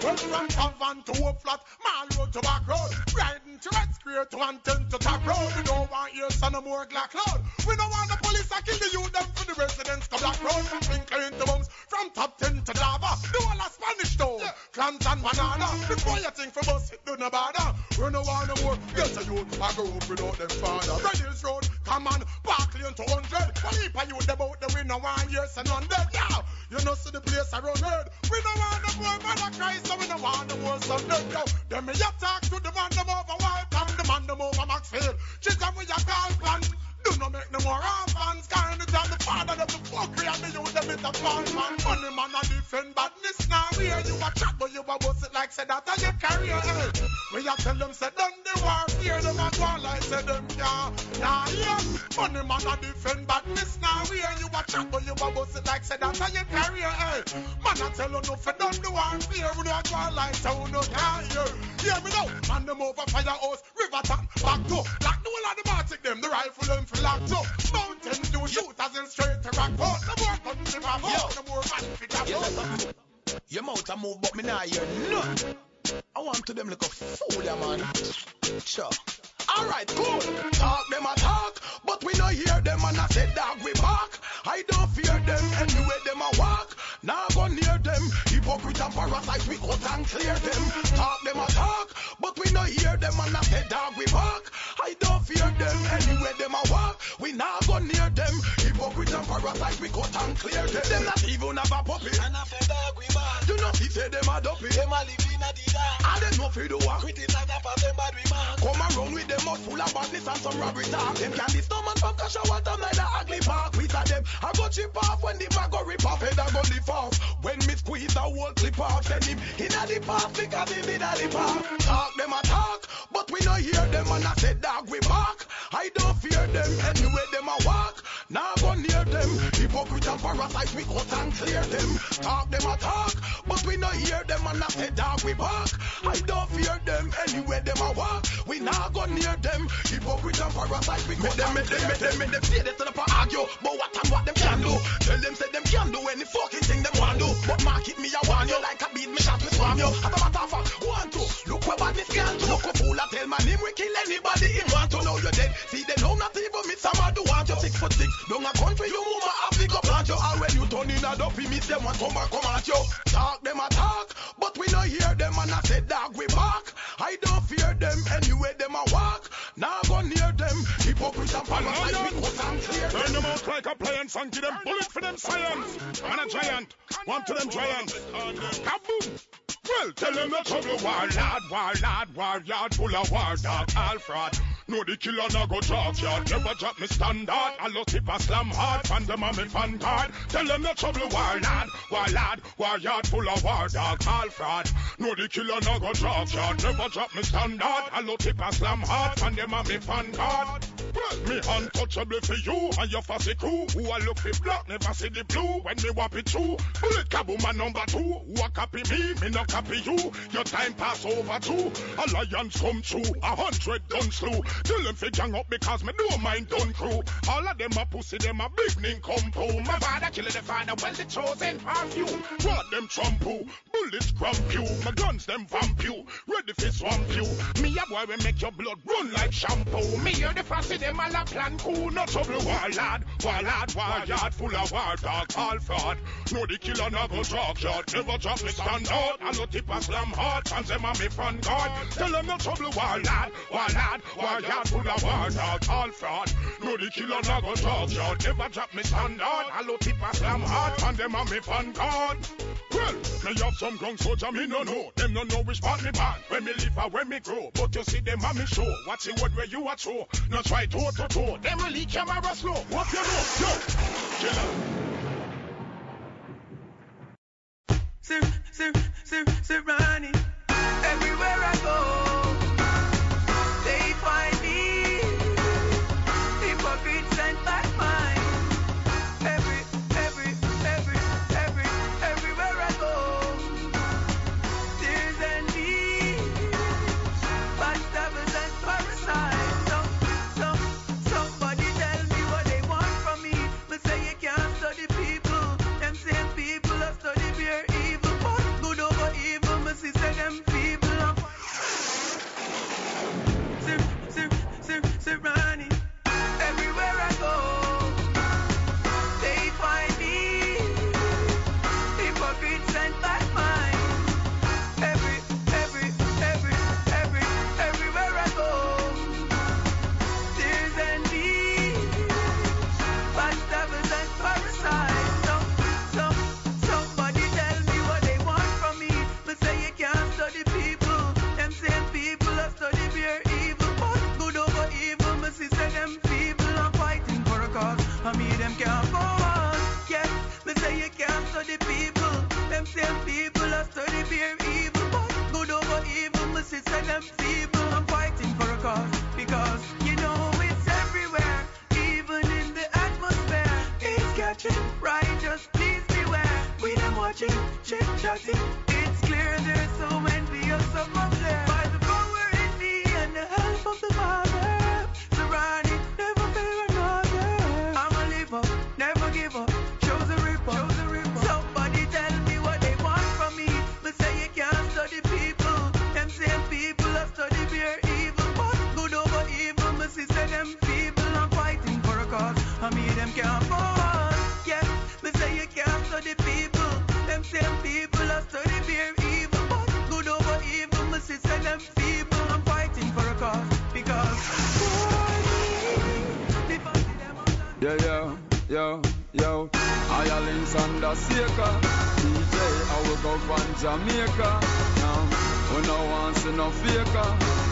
Well, from Cavan to Hope Flat, Mall Road to Back Road, riding to Red Square to 110 to Top Road. We don't want your son no more Glock Cloud. We don't want the police to kill the youth them for the residents. Come Black Road from Pinker into Bums, from Top 10 to Java. The whole of Spanish Town, Clans and Banana. Before you think for us, it do no bother. We don't want no more. A youth, I grow up without them father. Red Hills Road, come on, Park Lane to 100. Well, if I youth about the no want years and 100. Yeah, you know see the place around heard. We don't want no more mother cry, so we don't want no more Sunday. Yo, then me a talk to the man them over Wild Town, the man them over Maxfield. Chisholm we a call pan. Do not make no more orphans. The time the father of the fuckery and the youth them is a fall man. Money man a defend badness now. Where you a chat but you a bust it like say that a your career. Hey. We a tell them say done the war. Fear them a go like say them yeah. Nah yeah. Money man a defend badness now. Where you a chat but you a bust it like say that a your career. Hey. Man a tell you no for done the war. Fear we a go like say oh, no yeah yeah. Hear me now. Man them over firehouse. River top. Back to. Like the whole of the Baltic them. The rifle them locked up. Mountain shooters in straight to rock. No more country from out. No more man. Your mouth a move, but me nah hear nothing. I want to them like a fool, yeah, man. Sure. Alright, cool. Talk them a talk, but we no hear them and I say dog we bark. I don't fear them anyway them a walk. Now go near them. Hypocrite and parasite we cut and clear them. Talk them a talk, but we no hear them and I say dog we bark. I don't fear them anyway them a walk. We now go near them. Hypocrite and parasite we cut and clear them. Them not even have a puppy. And I say dog we bark. You know see say them a dopey. Them a live in a the dark. And them no fear the walk. Criticize and pass them bad we man. Come around with them mouth full of badness and some robbery talk. Them can this man from cash them like the ugly park. We saw them. I go chip off when the bag go rip off. Head I go lift off. When me squeeze the whole clip off. Send him in the park because him in the park. Talk them a talk, but we no hear them and I say dog we bark. I don't fear them anyway them a walk. Now go near them. Hypocrite and parasite, we cut and clear them. Talk them a talk, but we no hear them and I say dog we bark. I don't fear them anywhere them a walk. We now go near them. Hypocrite and parasite, we cut and clear them. Make them, make them, say they stand up and argue, but what and what them can do. Tell them say them can do any fucking thing them want do. But market me, I want you like a beat me shot with swam you. As a matter of fact, want to look where badness can do. Look a fool, I tell man him we kill anybody him want to know you're dead. See they know not even me some do want you six foot six. Don't a country you move my Africa plant you. And when you turn in a dopey miss them want come and come at you. Talk them a talk, but we no hear them and I say dog we Turn them out like appliance and give them bullet for them science. Man a giant, one to them giants. Kaboom! Well, tell them the trouble, war lad, war lad, war yard full of war dog, all fraud. No, the killer no go talk yard, never drop me standard. I love tip a slam hard, fan them on me fan card. Tell them the trouble, war lad, war lad, war yard full of war dog, all fraud. No, the killer no go talk yard, never drop me standard. I love tip a slam hard, fan them on me fan card. Well, me untouchable for you and your fussy crew. Who I look for black, never see the blue. When me wap it through, bullet kaboom my number two. Who a copy me, me no copy you. Your time pass over too. Alliance come true, a hundred done slew. Tell them fi gang up because me don't mind done crew. All of them a pussy, them a big ning compo. My father killing the father, well the chosen of you. What them trumpo, bullets cramp you. My guns them vamp you, ready fi swamp you. Me a boy we make your blood run like shampoo. Me hear the fussy, them all a plan cool. No trouble, war lad, war lad, war yard full of war dog, all fraud. No the killer never talk yard, never drop me stand out. I no tip a slam hard, fans them a me fun guard. Tell them no trouble, war lad, war lad, war yard full of war dog, all fraud. No the killer never talk yard, never drop me stand out. I no tip a slam hard, fans them a me fun guard. Well, me have some ground soldier, me no know. Them no know which part me bad. When me live or when me grow. But you see them a me show. Watch the word where you are show. No try toe to toe. Them really camera slow. What you know? Yo, killer. Sir, sir, sir, sir, Ronnie. Everywhere I go, they find I'm fighting for a cause. Because, you know, it's everywhere. Even in the atmosphere. It's catching. Righteous, please beware. We them watching, chit chatting. It's clear there's so envious among them. Ireland's. DJ, I will go from Jamaica. Now, we no want see no faker.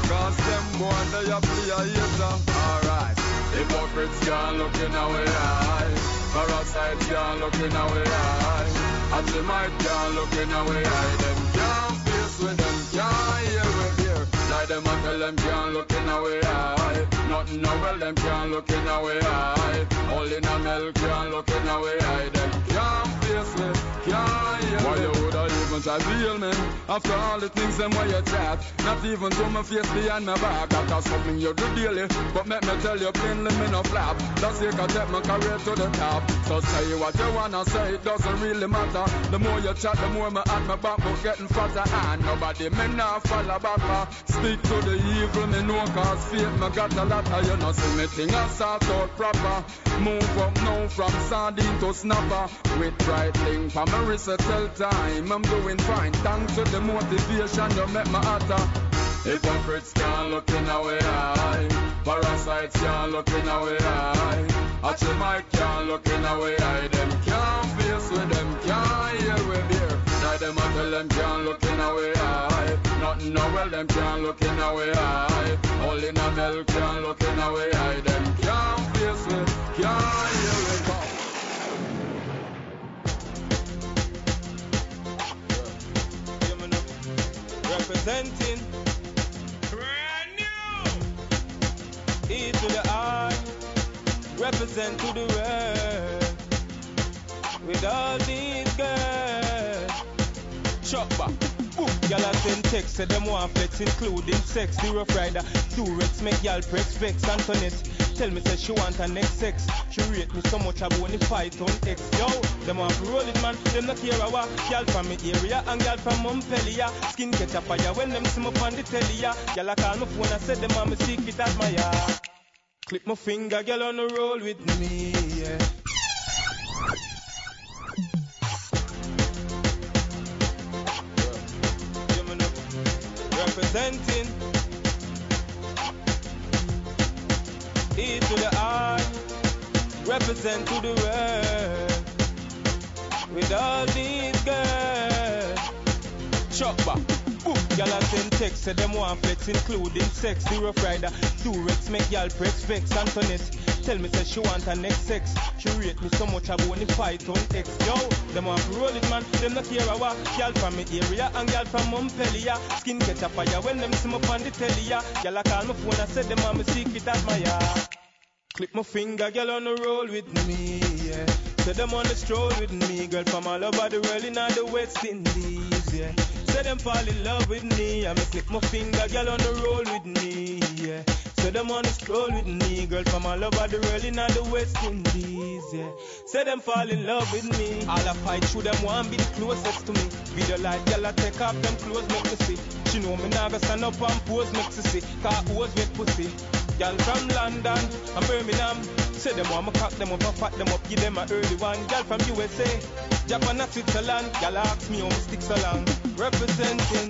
Cause them boy, they a play a hater. Alright. Hypocrites can't look in our eye. Parasites can't look in our eye. Ajimite can't look in our eye. Them can't face with them, can't hear with here. Them a tell them can't look in our eye. Nothing no well them can't look in our eye. All in a milk can't look in our eye. Them can't face me, can't hear Why you woulda even try feel me? After all the things them where you chat, not even to my face behind my back. That's something you do daily, but make me tell you plainly me no flap. That's it, I take my career to the top. So say what you wanna say, it doesn't really matter. The more you chat, the more me at my back, but getting fatter. And nobody me not follow back. uh. Stick to the evil, me know cause faith me got a lot of you know see me thing I sort out proper. Move up now from sardine to snapper. With right link for wrist, I tell time I'm doing fine. Thanks to the motivation you make my hotter. Hypocrites can't look in our eye. Parasites can't look in our eye. Achimite can't look in our eye. Them can't face with them, can't hear with beer. Now them a tell them can't look in our eye. Nothing no well, them can't look in our eye. In a milk can't look in our eye. Them can't face with, can't hear with. Representing brand new E to the I represent to the world with all these girls. Chop back. Boom. Y'all a send text, say them want flex, including sex. The rough rider, two Rex, make y'all press vex. Antoinette, tell me say she want her next sex. She rate me so much I want to fight on X. Yo, them want to roll it, man. Them not care what. Y'all from me area and y'all from Montpellier. Skin catch a fire when them see me on the telly. ya. Y'all a call my phone and say them want me secret admire. Clip my finger, girl on the roll with me. Yeah. Representing E to the I represent to the world with all these girls. Chop back. Boom. Y'all a send text, say them want flex, including sex. Rough rider, two Rex, make y'all press vex. Antoinette, tell me say she want her next sex. She rate me so much I want to fight on X. Yo, them want roll it, man. Them not care what. Y'all from me area and y'all from Montpellier. Skin catch a fire when them see me on the telly. ya. Y'all call my phone and say them want me secret admire. Clip my finger, girl on the roll with me, yeah. Say them on the stroll with me, girl from all over the world in all the West Indies, yeah. Say them fall in love with me, I me click my finger, girl on the roll with me, yeah. Say them on the stroll with me, girl from all over the world in the West Indies, yeah. Say them fall in love with me, all I fight through them want be the closest to me. Video like girl I take off them clothes, make me see. She know me now stand up and pose, make me see. Cause who's with pussy. Girl from London and Birmingham. Say them want me cock them up and fat them up, give them a early one. Girl from USA, Japan and Switzerland. Girl ask me how me stick so long. Representing,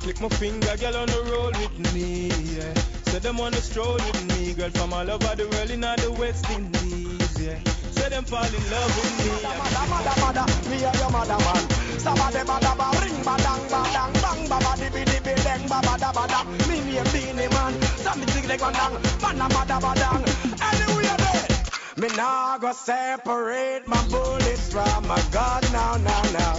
click my finger, girl on the roll with me. Yeah. Say them want to stroll with me, girl from all over the world in all the West Indies. Yeah. Say them fall in love with me. Mother, mother, mother, me and your mother man. Sabba ba da ba, ring ba dang ba dang bang ba ba di bi di bi dang ba ba da ba da. Me name Beenie Man, some me zig zag one dang, man a ba da ba dang. Anyway there, me nah go separate my bullets from my gun now now now.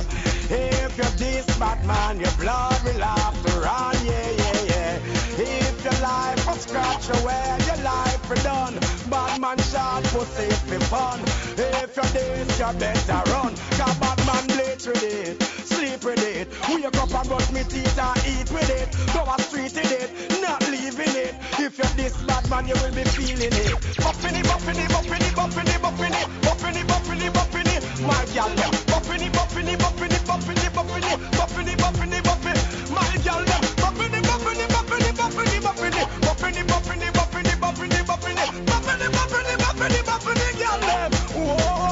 If you're this bad man, your blood will have to run, yeah yeah yeah. If your life was scratch away, your life will done. Bad man shot pussy for fun. If you're this, you better run. Cause bad man bleach with it, sleep with it. Wake up and brush me teeth and eat with it. Go a street in it, not leaving it. If you're this bad man, you will be feeling it. Buffing it, buffing it, buffing it, buffing it, buffing it, buffing it, buffing it, buffing it. My gal. Buffing it, buffing it, buffing it, buffing it, buffing it, buffing it, buffing it, buffing it. My gal. Buffing it, buffing it, buffing it, buffing it, buffing it, buffing it, buffing it, buffing it, buffing it, buffing it, buffing it, buffing it, buffing it, buffing it, gal. Whoa,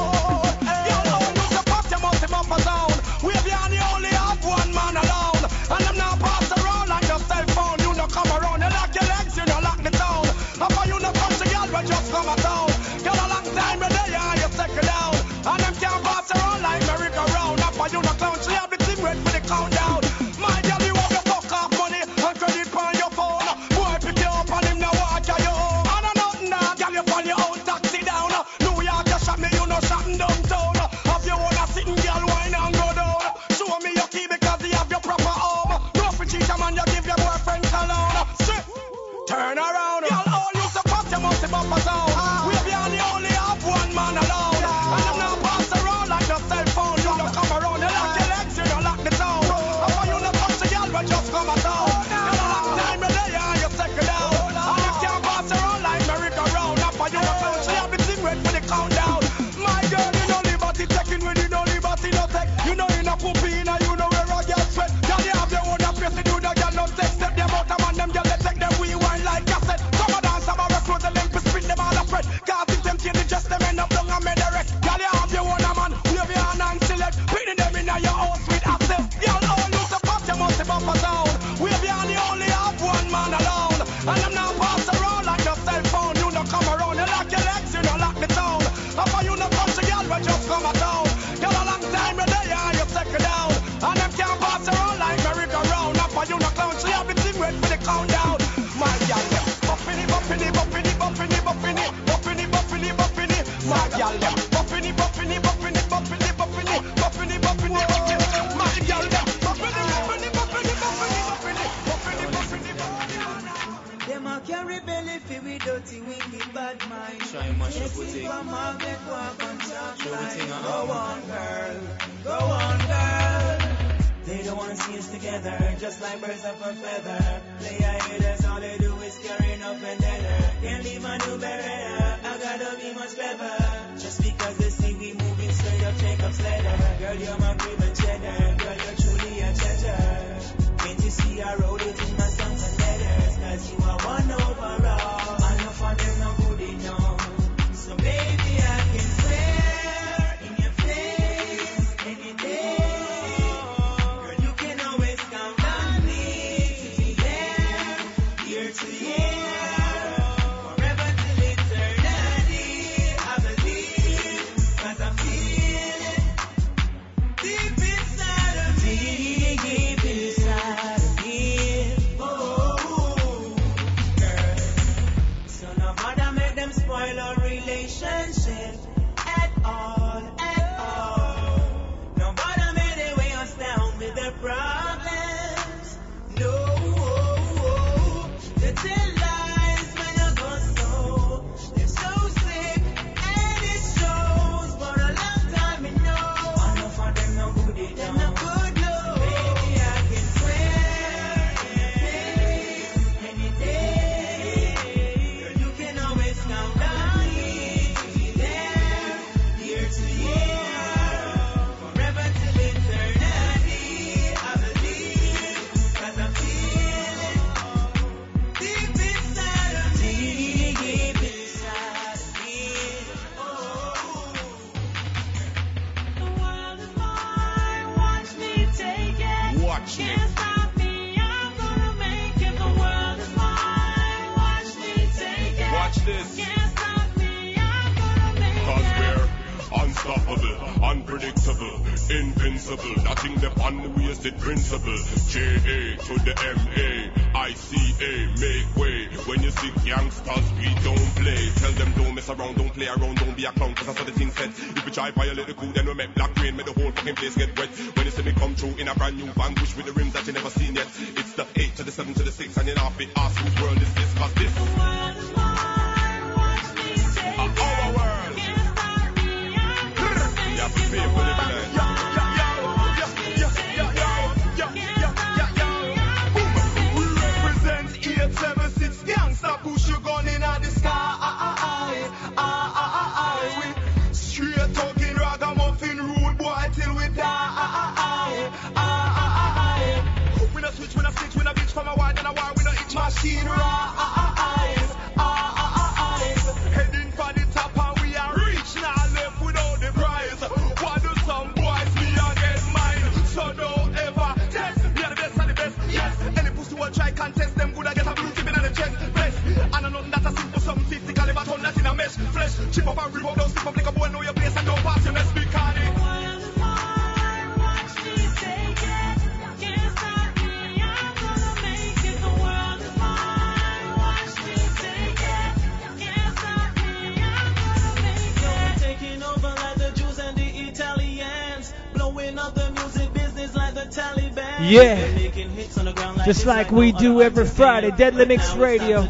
just like we do every Friday. Deadly Mix Radio.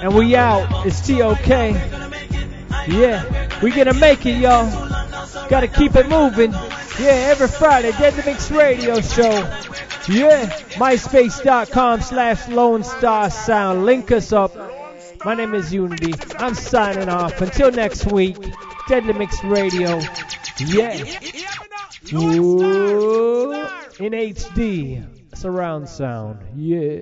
And we out. It's TOK. Yeah, we gonna make it, y'all. Gotta keep it moving. Yeah, every Friday, Deadly Mix Radio Show. Yeah, myspace.com slash Lonestar Sound. Link us up. My name is Uni-T. I'm signing off. Until next week, Deadly Mix Radio. Yeah. Ooh, in HD surround sound. Yeah.